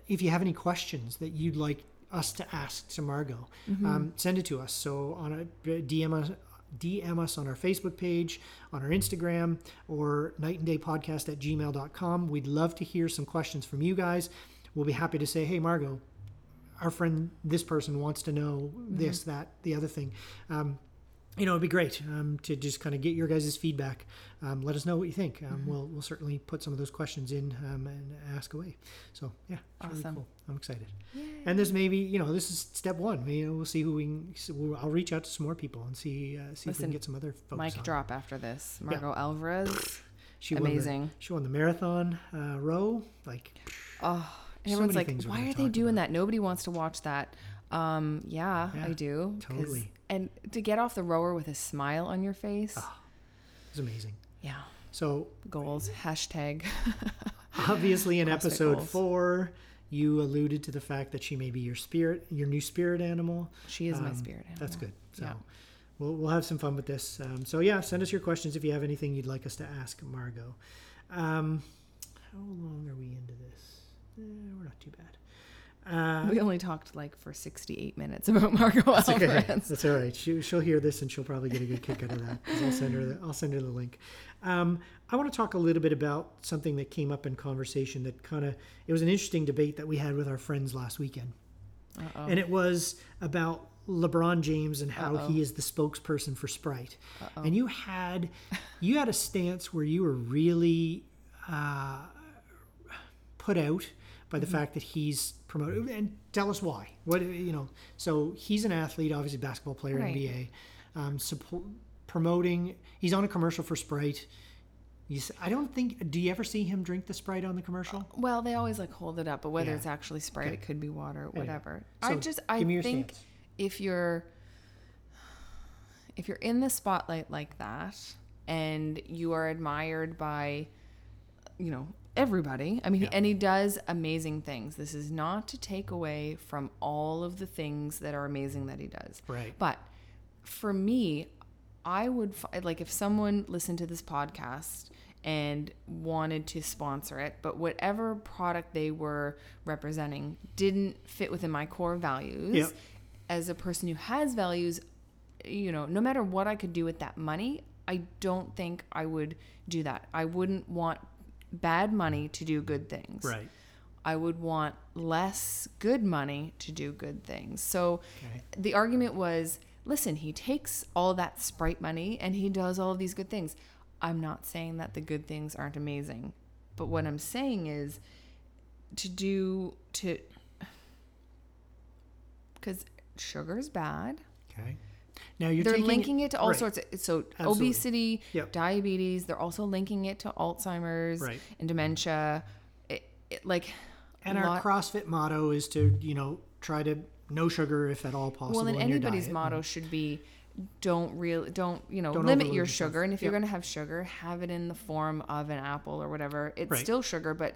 if you have any questions that you'd like us to ask to Margaux, um, send it to us. So on a DM us. DM us on our Facebook page, on our Instagram, or night and day podcast at gmail.com. We'd love to hear some questions from you guys. We'll be happy to say, hey, Margaux, our friend, this person wants to know this, that, the other thing. Um, you know, it'd be great um, to just kind of get your guys' feedback. Um, let us know what you think. Um, Mm-hmm. We'll we'll certainly put some of those questions in um, and ask away. So yeah, it's really Awesome. cool. I'm excited. And this maybe you know this is step one. You know, we'll see who we. Can, we'll, I'll reach out to some more people and see uh, see if we can get some other folks. Mic on. drop after this. Margaux Alvarez. She won the- amazing. she won the marathon uh, row. Like Oh, So everyone's many like, why are they doing about." that? Nobody wants to watch that. Um, yeah, Yeah, I do. totally. And to get off the rower with a smile on your face. it's amazing. Yeah. So Goals. Hashtag. obviously in episode goals. four, you alluded to the fact that she may be your spirit, your new spirit animal. She is my Um, spirit animal. That's good. So Yeah. we'll, we'll have some fun with this. Um, so yeah, send us your questions if you have anything you'd like us to ask Margaux. Um, how long are we into this? Eh, we're not too bad. Uh, We only talked like for 68 minutes about Margaux that's okay. Alvarez. That's all right. She, she'll hear this and she'll probably get a good kick out of that. I'll send her the, I'll send her the link. Um, I want to talk a little bit about something that came up in conversation that kind of it was an interesting debate that we had with our friends last weekend. Uh-oh. and it was about LeBron James and how Uh-oh. he is the spokesperson for Sprite. Uh-oh. And you had you had a stance where you were really uh, put out by Mm-hmm. the fact that he's promoted. And tell us why. What you know? So he's an athlete, obviously basketball player, Right. NBA, um, support, promoting. He's on a commercial for Sprite. He's, I don't think. Do you ever see him drink the Sprite on the commercial? Well, they always like hold it up, but whether Yeah. it's actually Sprite, Okay. it could be water, whatever. So, I just I give me your think stance. if you're if you're in the spotlight like that and you are admired by you know everybody i mean and he does amazing things this is not to take away from all of the things that are amazing that he does Right. but for me i would like if someone listened to this podcast and wanted to sponsor it but whatever product they were representing didn't fit within my core values Yep. as a person who has values you know, no matter what I could do with that money, I don't think I would do that. I wouldn't want bad money to do good things. Right. I would want less good money to do good things. So Okay. the argument was listen, he takes all that Sprite money and he does all of these good things. I'm not saying that the good things aren't amazing, but what I'm saying is to do, to, because sugar's bad. Okay. Now you're They're taking linking it to all right. sorts of so Absolutely. obesity, Yep. diabetes. They're also linking it to Alzheimer's Right. and dementia. It, it, like, And our lot- CrossFit motto is to, you know, try to no sugar if at all possible. well, then anybody's motto mm-hmm. should be don't really don't you know Don't limit your yourself. sugar and if you're going to have sugar have it in the form of an apple or whatever it's Right. still sugar but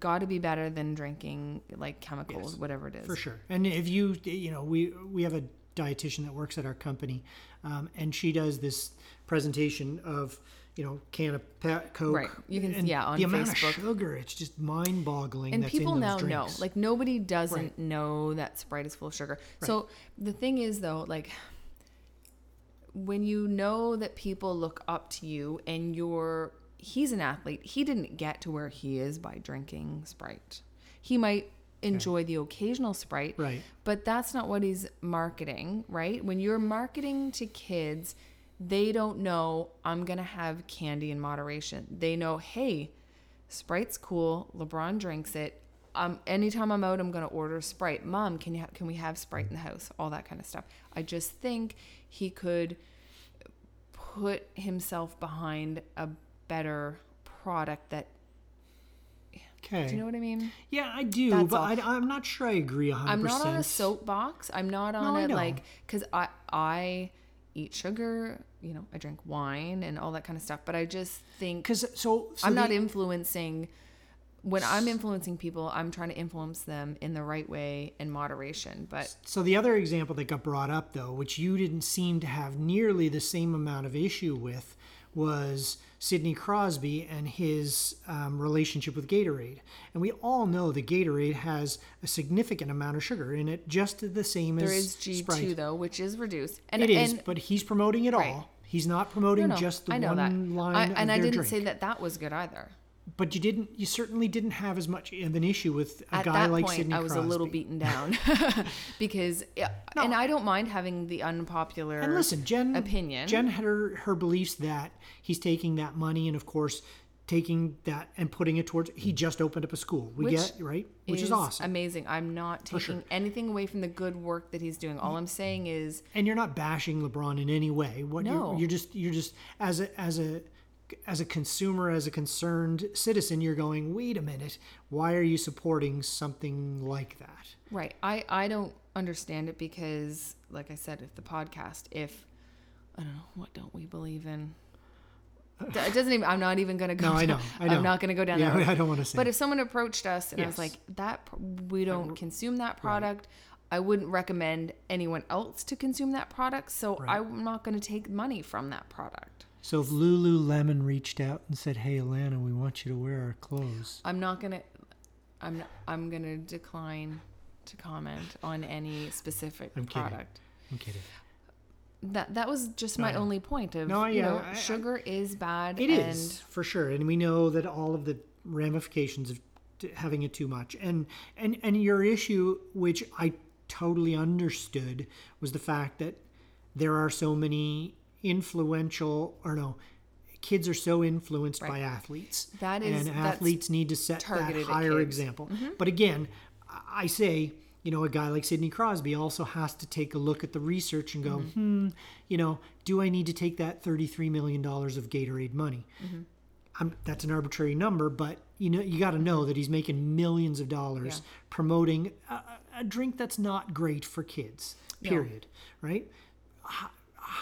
got to be better than drinking like chemicals Yes. whatever it is For sure. And if you, you know, we we have a dietitian that works at our company, um, and she does this presentation of, you know, can of Pet Coke. Right. You can- and yeah, on the amount Facebook. of sugar. It's just mind-boggling. and people now those know like nobody doesn't Right. know that sprite is full of sugar so the thing is though like when you know that people look up to you and you're he's an athlete he didn't get to where he is by drinking sprite he might enjoy the occasional sprite Right. but that's not what he's marketing right when you're marketing to kids they don't know i'm gonna have candy in moderation they know hey Sprite's cool. LeBron drinks it. Um, anytime I'm out, I'm gonna order Sprite. Mom, can you ha- can we have Sprite in the house? All that kind of stuff. I just think he could put himself behind a better product that Okay. Do you know what I mean? yeah, I do, That's but all. I, I'm not sure I agree 100%. I'm not on a soapbox. I'm not on No, like because I I eat sugar. You know, I drink wine and all that kind of stuff. But I just think Because so, so I'm not influencing. When I'm influencing people, I'm trying to influence them in the right way in moderation. But So the other example that got brought up, though, which you didn't seem to have nearly the same amount of issue with, was Sidney Crosby and his um, relationship with Gatorade. And we all know that Gatorade has a significant amount of sugar in it, just the same there as is G2 Sprite. though, which is reduced. And It is, and, but he's promoting it Right. all. He's not promoting no, no, just the one that. line I, and I didn't drink. say that that was good either. But you didn't. You certainly didn't have as much of an issue with a At guy that like point, Sidney I was Crosby. a little beaten down because, yeah, and I don't mind having the unpopular And listen, Jen opinion. Jen had her, her beliefs that he's taking that money and of course taking that and putting it towards he just opened up a school. We Which get right? Which is, awesome. Amazing. I'm not taking sure. anything away from the good work that he's doing. All mm-hmm. I'm saying is and you're not bashing LeBron in any way. What No. you're, you're just you're just as a as a as a consumer, as a concerned citizen, you're going, wait a minute, why are you supporting something like that? right. I I don't understand it because, like I said, if the podcast, if I don't know, what don't we believe in? It doesn't even. I'm not even gonna go. No, I down- know, I know. I'm not gonna go down Yeah, that road. I don't want to say. But if someone approached us and I was like, "That we don't consume that product," I wouldn't recommend anyone else to consume that product. So I'm not going to take money from that product. So if Lululemon reached out and said, "Hey, Alana, we want you to wear our clothes," I'm not going to. I'm I'm to decline to comment on any specific I'm kidding. product. I'm kidding. That that was just my only point of No, you yeah, know I- I- sugar is bad It and is for sure, and we know that all of the ramifications of t- having it too much, and and and your issue, which I totally understood, was the fact that there are so many influential, or no, kids are so influenced by athletes. That is- and athletes need to set that higher kids. Mm-hmm. example. But again, I say. You know, a guy like Sidney Crosby also has to take a look at the research and go, Mm-hmm. hmm, you know, do I need to take that $33 million of Gatorade money? Mm-hmm. I'm, that's an arbitrary number, but you know you got to know that he's making millions of dollars Yeah. promoting a, a- drink that's not great for kids. No. Period. Right?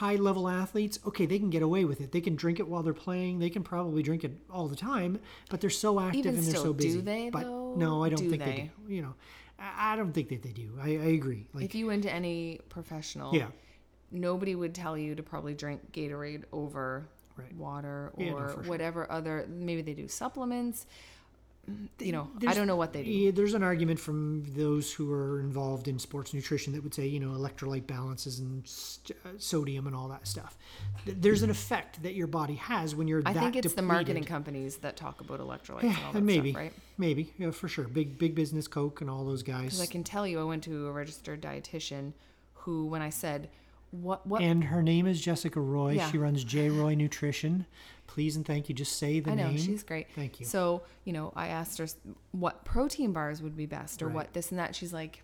High level athletes, okay, they can get away with it. They can drink it while they're playing. They can probably drink it all the time, but they're so active Even and they're still, so do busy. they, but though? no, I don't Do think they? they? do. You know, I, don't think that they do. I, I agree. Like, if you went to any professional, yeah, nobody would tell you to probably drink Gatorade over Right. water Yeah, no, or sure. whatever other. Maybe they do supplements. You know, I don't know what they do. Yeah, there's an argument from those who are involved in sports nutrition that would say, you know, electrolyte balances and st- uh, sodium and all that stuff. There's an effect that your body has when you're I think it's the marketing companies that talk about electrolytes Yeah, and all that and maybe, stuff, right? maybe, yeah, for sure. Big, big business, Coke, and all those guys. Because. I can tell you, I went to a registered dietitian who, when I said, "What, what?" And her name is Jessica Roy. Yeah. She runs J Roy Nutrition. Please and thank you. Just say the I know name. she's great. Thank you. So you know, I asked her what protein bars would be best, or Right. what this and that. She's like,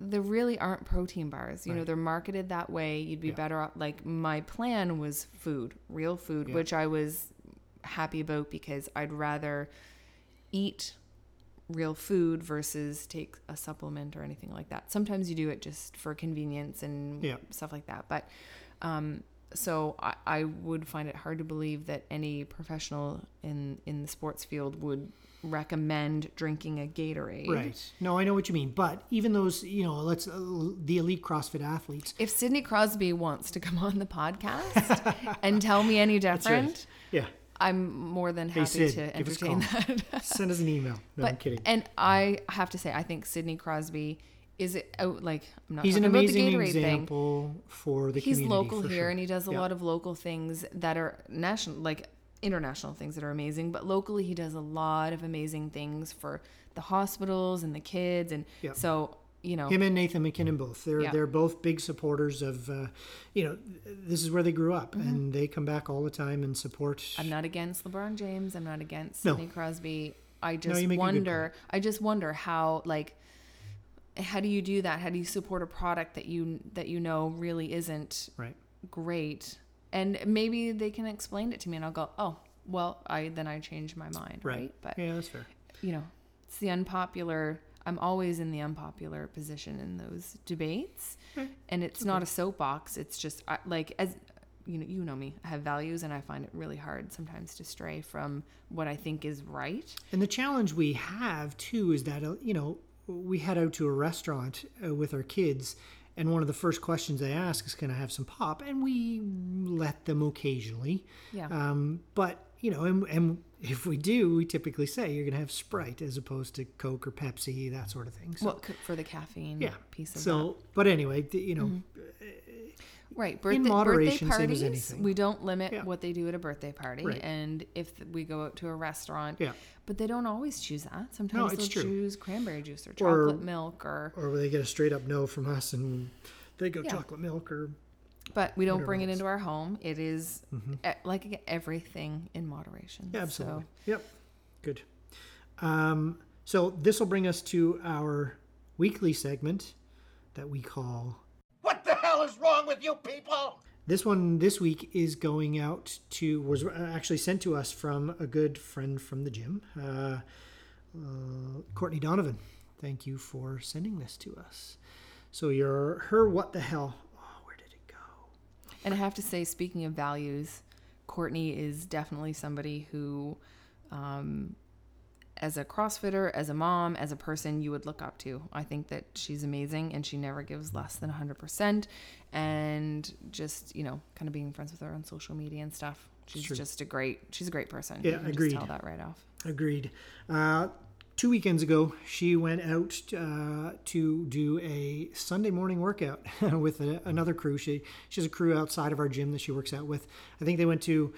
"There really aren't protein bars. You know, they're marketed that way. You'd be Yeah. better off." Like my plan was food, real food, Yeah. which I was happy about because I'd rather eat real food versus take a supplement or anything like that. Sometimes you do it just for convenience and Yeah. stuff like that. But um, so I, I would find it hard to believe that any professional in in the sports field would recommend drinking a Gatorade. Right. No, I know what you mean. But even those, you know, let's uh, the elite CrossFit athletes. If Sidney Crosby wants to come on the podcast and tell me any different, right. Yeah. I'm more than happy Sid, to give us a entertain that. Send us an email. No, I'm kidding. and I have to say, I think Sidney Crosby is it out oh, like I'm not He's an talking about the Gatorade thing. for the He's local here sure. and he does a Yeah. lot of local things that are national like international things that are amazing but locally he does a lot of amazing things for the hospitals and the kids and Yeah. so you know Him and Nathan MacKinnon both. They're Yeah. they're both big supporters of, uh, you know, this is where they grew up, Mm-hmm. and they come back all the time and support. I'm not against LeBron James I'm not against No. Sidney Crosby I just you make a good wonder I just wonder how like how do you do that how do you support a product that you that you know really isn't right. great and maybe they can explain it to me and I'll go oh well I then I change my mind right, Right. but yeah, that's fair. you know, it's the unpopular. I'm always in the unpopular position in those debates, and it's not a soapbox. It's just I, like as you know, you know me. I have values, and I find it really hard sometimes to stray from what I think is right. And the challenge we have too is that uh, you know we head out to a restaurant uh, with our kids, and one of the first questions they ask is, "Can I have some pop?" And we let them occasionally. Yeah. Um, but you know, and, and if we do, we typically say you're going to have Sprite as opposed to Coke or Pepsi, that sort of thing. So, well, for the caffeine yeah. piece of that. So, but anyway, you know, mm-hmm. uh, Right. Birthday, moderation, birthday same as parties, anything. we don't limit Yeah. what they do at a birthday party. Right. And if we go out to a restaurant, Yeah. but they don't always choose that. Sometimes it's they'll true. choose cranberry juice or Or- chocolate milk or, or they get a straight up no from us and they go Yeah. chocolate milk or but we don't Whatever bring it it is. into our home. It is, e- like everything in moderation. Yeah, absolutely. So, Yep. Good. Um, so this will bring us to our weekly segment that we call. What the hell is wrong with you people? This one this week is going out to was actually sent to us from a good friend from the gym, uh, uh, Courtney Donovan. Thank you for sending this to us. So your her what the hell? Oh, where did it go? And I have to say, speaking of values, Courtney is definitely somebody who, um, as a CrossFitter, as a mom, as a person, you would look up to. I think that she's amazing and she never gives less than 100%. And just, you know, kind of being friends with her on social media and stuff. She's True. just a great, she's a great person. Yeah, agreed. Just tell that right off. Agreed. Uh, two weekends ago, she went out uh, to do a Sunday morning workout with a, another crew. She she has a crew outside of our gym that she works out with. I think they went to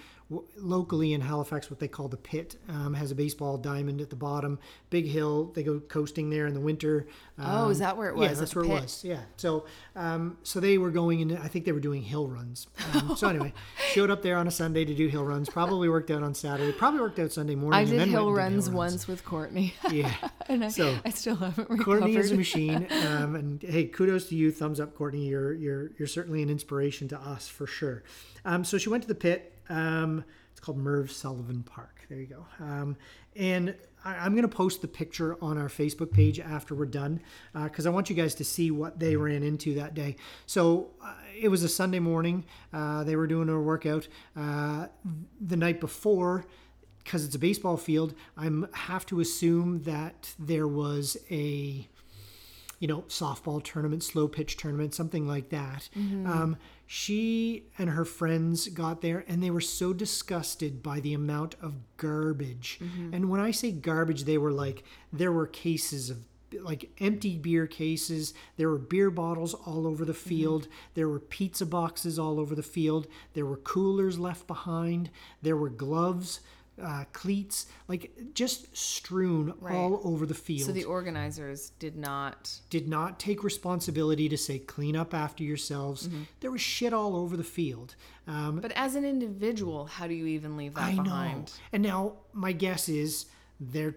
locally in Halifax what they call the Pit. Um, has a baseball diamond at the bottom, big hill. They go coasting there in the winter. Oh, is Um, that where it was, at that's where it was. Yeah. So um, so they were going in. I think they were doing hill runs. Um, so anyway, showed up there on a Sunday to do hill runs. Probably worked out on Saturday. Probably worked out Sunday morning. I did then went hill runs once with Courtney. Yeah. and I, So, I still haven't recovered. Courtney is a machine, um, and hey, kudos to you. Thumbs up, Courtney. You're you're you're certainly an inspiration to us for sure. Um, so she went to the pit. Um, it's called Merv Sullivan Park. There you go. Um, and I, I'm going to post the picture on our Facebook page after we're done because I want you guys to see what they ran into that day. So uh, it was a Sunday morning. Uh, they were doing a workout. Uh, the night before, because it's a baseball field, I have to assume that there was a, you know, softball tournament, slow pitch tournament, something like that. Um, she and her friends got there and they were so disgusted by the amount of garbage. Mm-hmm. And when I say garbage, they were like, there were cases of like empty beer cases. There were beer bottles all over the mm-hmm. field. There were pizza boxes all over the field. There were coolers left behind. There were gloves, uh, cleats, like just strewn all over the field. So the organizers did not. Did not take responsibility to say clean up after yourselves. Mm-hmm. There was shit all over the field. Um, But as an individual, how do you even leave that I know. And now my guess is they're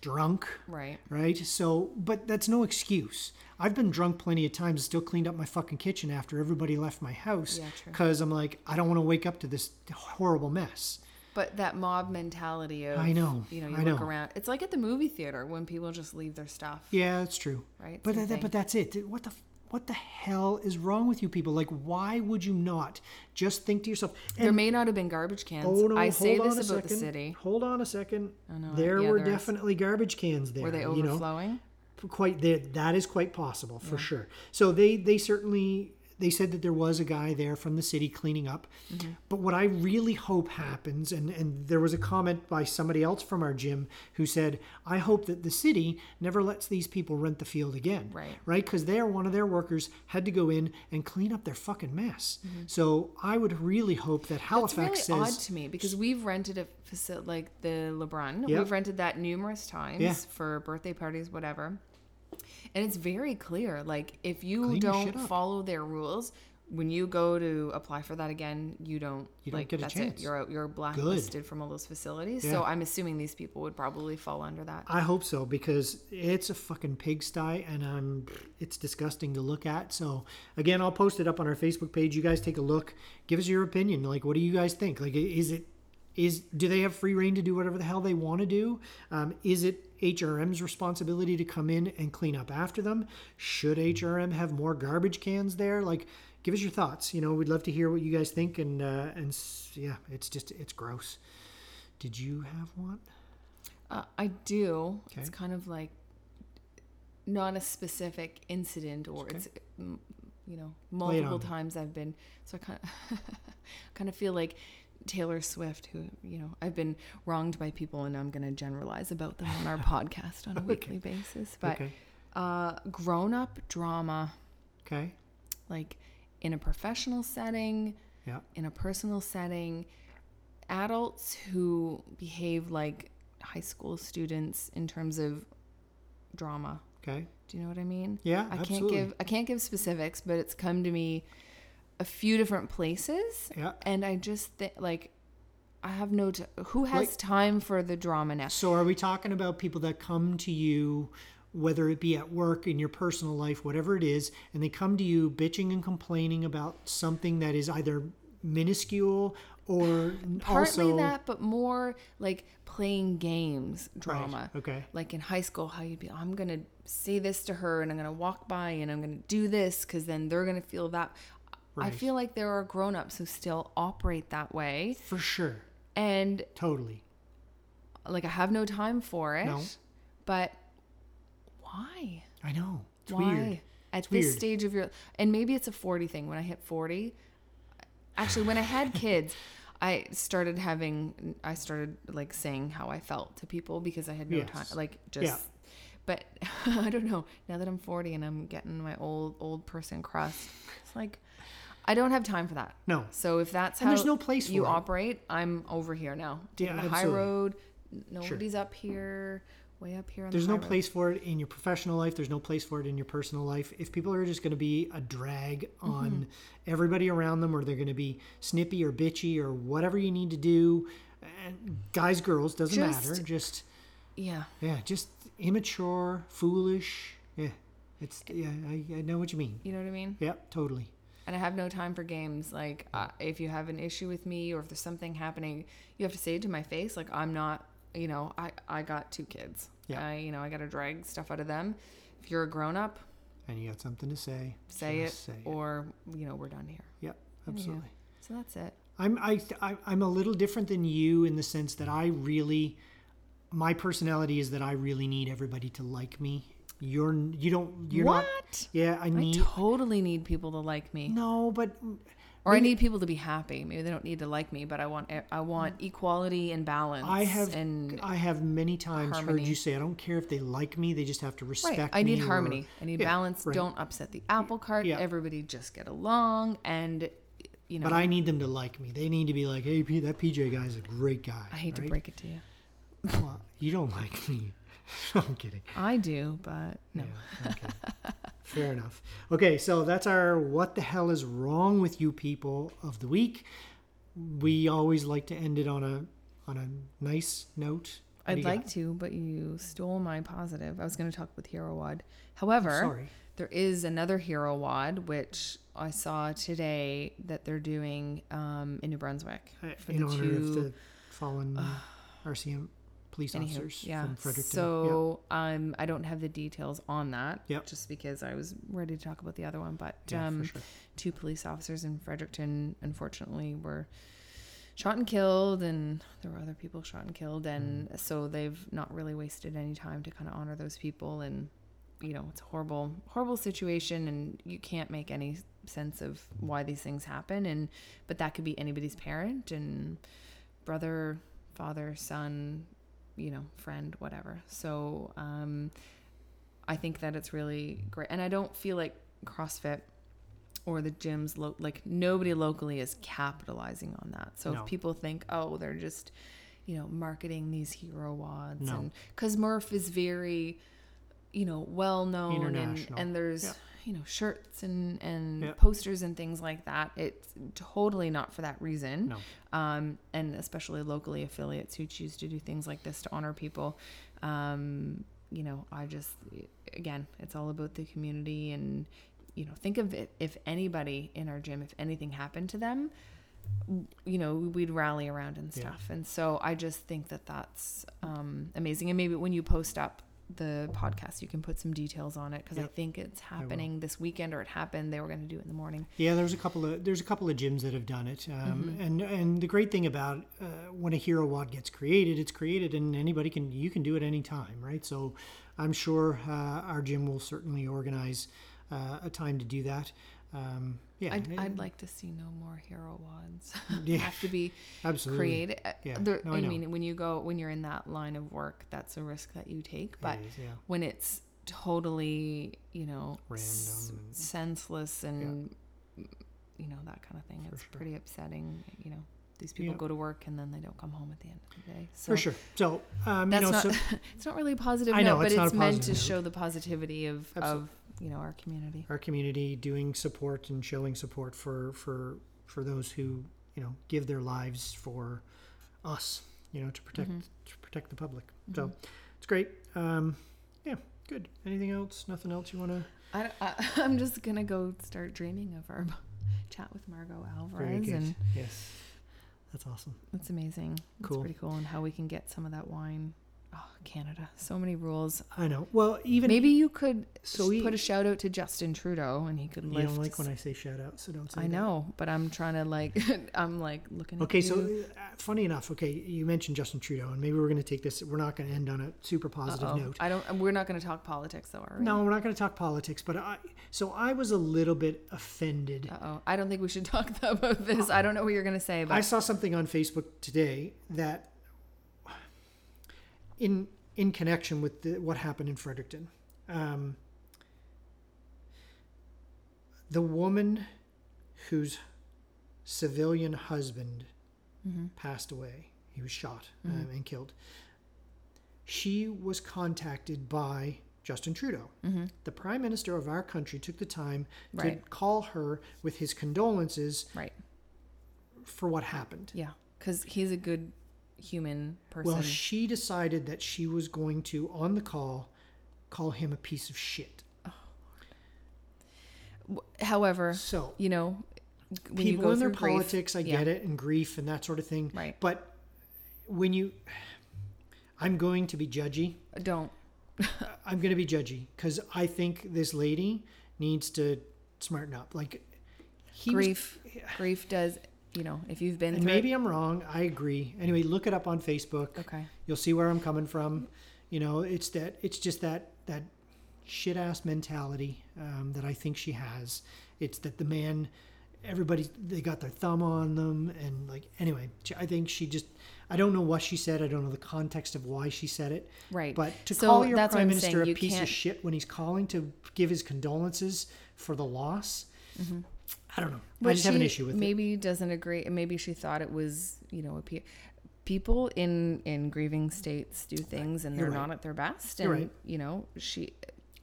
drunk. Right. right? So, but that's no excuse. I've been drunk plenty of times, and still cleaned up my fucking kitchen after everybody left my house Yeah, because I'm like, I don't want to wake up to this horrible mess. But that mob mentality of I know, you know, you I look know. around. It's like at the movie theater when people just leave their stuff. Yeah, that's true. Right, But that, but that's it. What the what the hell is wrong with you people? Like, why would you not just think to yourself? There may not have been garbage cans. oh no, I say this about the city. Hold on a second. know, there yeah, were there is. definitely garbage cans there. Were they you know? overflowing? quite that is quite possible for sure so they they certainly they said that there was a guy there from the city cleaning up mm-hmm. but what i really hope happens and and there was a comment by somebody else from our gym who said i hope that the city never lets these people rent the field again Right. right because they're one of their workers had to go in and clean up their fucking mess mm-hmm. so i would really hope that It's halifax really odd to me because we've rented a facility like the LeBrun. Yep. We've rented that numerous times Yeah. for birthday parties, whatever. And it's very clear. Like if you Clean don't follow their rules, when you go to apply for that again, you don't. You don't like, get a that's chance. It. You're out. You're blacklisted from all those facilities. Yeah. So I'm assuming these people would probably fall under that. I hope so because it's a fucking pigsty and um, it's disgusting to look at. So again, I'll post it up on our Facebook page. You guys take a look. Give us your opinion. Like, what do you guys think? Like, is it is do they have free reign to do whatever the hell they want to do? Um, is it HRM's responsibility to come in and clean up after them? Should HRM have more garbage cans there? Like, give us your thoughts. You know, we'd love to hear what you guys think. And uh, and yeah, it's just it's gross. Did you have one? Uh, I do. It's kind of like not a specific incident, or Okay. it's mm, you know multiple times I've been. So I kind of kind of feel like Taylor Swift, who you know I've been wronged by people, and I'm going to generalize about them on our podcast on a weekly basis. But okay. uh, grown up drama, Okay. like in a professional setting, Yeah. in a personal setting, adults who behave like high school students in terms of drama. Okay. Do you know what I mean? Yeah, I absolutely. can't give I can't give specifics, but it's come to me a few different places, Yeah. and I just think like I have no t- who has Like- time for the drama now. So are we talking about people that come to you, whether it be at work, in your personal life, whatever it is, and they come to you bitching and complaining about something that is either minuscule or Partly also that, but more like playing games drama. okay. Like in high school, how you'd be, I'm gonna say this to her, and I'm gonna walk by, and I'm gonna do this, because then they're gonna feel that. I feel like there are grown-ups who still operate that way, for sure, and totally. like I have no time for it. No. But why? I know it's why? weird. At It's this weird. stage of your and maybe it's a 40 thing when I hit 40. Actually, when I had kids, I started having I started like saying how I felt to people because I had no Yes. time like just Yeah. but I don't know. Now that I'm 40 and I'm getting my old old person crust, it's like I don't have time for that. No. So if that's And how there's no place you operate, I'm over here now. Yeah, the high road. Nobody's up here, way up here on There's the no road. place for it in your professional life. There's no place for it in your personal life. If people are just going to be a drag Mm-hmm. on everybody around them, or they're going to be snippy or bitchy or whatever you need to do, and guys, girls, doesn't matter. Just- Just Yeah. yeah, just immature, foolish. Yeah, it's yeah. I, I know what you mean. You know what I mean? Yeah, totally. And I have no time for games. Like, uh, if you have an issue with me or if there's something happening, you have to say it to my face. Like, I'm not, you know, I, I got two kids. Yeah. I, you know, I got to drag stuff out of them. If you're a grown up, And you got something to say. say it, say it. or, you know, we're done here. Yep, absolutely. So that's it. I'm I, I I'm a little different than you in the sense that I really my personality is that I really need everybody to like me. You're you don't you're not? Yeah, I need I totally need people to like me. No, but Or I need people to be happy. Maybe they don't need to like me, but I want I want equality and balance. I have and I have many times heard you say I don't care if they like me, they just have to respect Right. I need or- harmony. I need Yeah, balance. right. Don't upset the apple cart. Yeah. Everybody just get along and you know But I need them to like me. They need to be like, "Hey, P, that PJ guy's a great guy." I hate to break it to you. Well, you don't like me. I'm kidding. I do, but no. Yeah, okay. Fair enough. Okay, so that's our what the hell is wrong with you people of the week. We always like to end it on a on a nice note. What I'd like got? to, but you stole my positive. I was going to talk with Hero WOD. However, sorry. there is another Hero WOD which I saw today that they're doing um, in New Brunswick Uh, for in the honor of the fallen RCM police Anywho, officers yeah. from Fredericton. So um, I don't have the details on that. Yep. Just because I was ready to talk about the other one, but yeah, yeah um, sure. two police officers in Fredericton, unfortunately, were shot and killed, and there were other people shot and killed, and Mm. so they've not really wasted any time to kind of honor those people, and you know, it's a horrible, horrible situation, and you can't make any sense of why these things happen, and but that could be anybody's parent and brother, father, son, you know, friend, whatever. So um, I think that it's really great, and I don't feel like CrossFit or the gyms lo- like nobody locally is capitalizing on that. So No. if people think, oh, they're just you know marketing these hero WODs, No. and because Murph is very you know well known and, and there's Yeah. you know shirts and and Yeah. posters and things like that. It's totally not for that reason No. um, and especially locally affiliates who choose to do things like this to honor people. Um, you know, I just, again, it's all about the community and, you know, think of it if anybody in our gym, if anything happened to them, you know we'd rally around and stuff and so i just think that that's um, amazing and maybe when you post up the podcast you can put some details on it because i think it's happening this weekend or it happened they were going to do it in the morning Yeah, there's a couple of there's a couple of gyms that have done it, um, Mm-hmm. and and the great thing about uh, when a hero WOD gets created, it's created, and anybody can you can do it anytime, right? So, I'm sure uh, our gym will certainly organize uh, a time to do that. Um, yeah, I'd, and- I'd like to see no more hero WODs Yeah. have to be absolutely. created uh, Yeah. there- No, I i mean when you go when you're in that line of work that's a risk that you take but is, yeah. when it's totally you know s- Random and- senseless and you know that kind of thing it's pretty upsetting you know these people Yeah. go to work and then they don't come home at the end of the day so For sure. So, um, that's you know, not so it's not really a positive I know, note but it's it's, meant to note. show the positivity of Absolutely. of you know our community our community doing support and showing support for for for those who you know give their lives for us you know to protect Mm-hmm. to protect the public so it's great um yeah good anything else nothing else you want to I, I, i'm just gonna go start dreaming of our chat with margaux alvarez and yes that's awesome That's amazing. Cool. It's pretty cool, and how we can get some of that wine. Oh, Canada, so many rules. i know well even Maybe you could So we- put a shout out to Justin Trudeau, and he could you don't like when i say shout out so don't say I that. know, but I'm trying to like. I'm like looking. Okay, so uh, funny enough, okay, you mentioned Justin Trudeau, and maybe we're going to take this. We're not going to end on a super positive Uh-oh. note. I don't. We're not going to talk politics, though, are we? No, we're not going to talk politics, but I. So I was a little bit offended. Uh oh. I don't think we should talk about this. I don't know what you're going to say, but I saw something on Facebook today that, in in connection with the, what happened in Fredericton, um, the woman whose civilian husband passed away, he was shot um, and killed. She was contacted by Justin Trudeau. The prime minister of our country took the time to call her with his condolences right. for what happened. Yeah, because he's a good human person. Well, she decided that she was going to, on the call, call him a piece of shit. Oh. However, So, you know, when you people go in their through grief- politics, I yeah. get it, and grief and that sort of thing. Right. But when you, I'm going to be judgy. Uh, don't. I'm going to be judgy because I think this lady needs to smarten up. Like, he was- grief grief does you know if you've been and through maybe it, I'm wrong. I agree. Anyway, look it up on Facebook. okay You'll see where I'm coming from. You know, it's that it's just that that shit ass mentality um, that I think she has. It's that the man, everybody they got their thumb on them, and like anyway, I think she just. I don't know what she said. I don't know the context of why she said it. Right. But to So call your prime minister saying, a you piece of can't- shit when he's calling to give his condolences for the loss, I don't know. I But just have an issue with it. maybe doesn't agree and maybe she thought it was you know a people in in grieving states do things and they're right. not at their best and right. you know she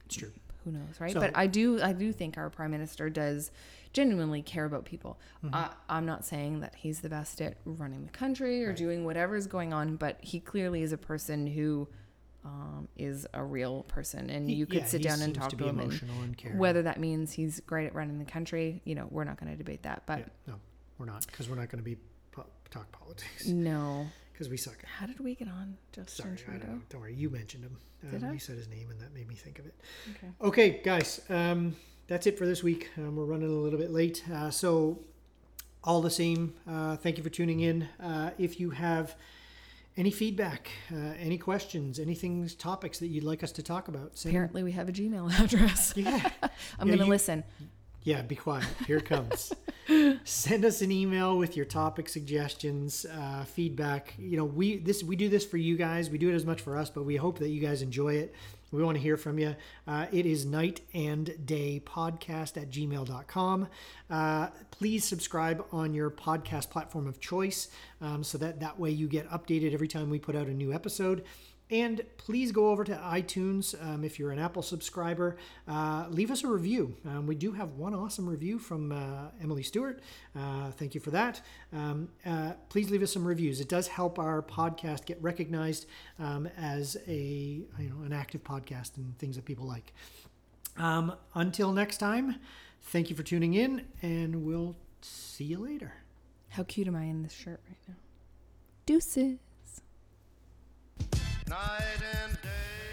It's true. who knows right So- but i do i do think our prime minister does genuinely care about people Mm-hmm. I, i'm not saying that he's the best at running the country or doing whatever is going on but he clearly is a person who um, is a real person and you could yeah, sit down and talk to to, him and and whether that means he's great at running the country you know we're not going to debate that but Yeah, no, we're not because we're not going to be po- talk politics no because we suck. How did we get on Justin Sorry, Trudeau? don't, don't worry. You mentioned him. Um, Did I? You said his name, and that made me think of it. Okay. Okay, guys, um, that's it for this week. Um, we're running a little bit late, uh, so all the same, uh, thank you for tuning in. Uh, if you have any feedback, uh, any questions, anything, topics that you'd like us to talk about, send, Apparently, we have a Gmail address. yeah, I'm Yeah, gonna listen. Yeah, be quiet. Here it comes. Send us an email with your topic suggestions, uh, feedback. You know, we this we do this for you guys. We do it as much for us, but we hope that you guys enjoy it. We want to hear from you. Uh, it is night and day podcast at gmail.com. Uh, please subscribe on your podcast platform of choice um, so that that way you get updated every time we put out a new episode. And please go over to iTunes um, if you're an Apple subscriber. Uh, leave us a review. Um, we do have one awesome review from uh, Emily Stewart. Uh, thank you for that. Um, uh, please leave us some reviews. It does help our podcast get recognized um, as a you know an active podcast and things that people like. Um, until next time, thank you for tuning in, and we'll see you later. How cute am I in this shirt right now? Deuces night and day.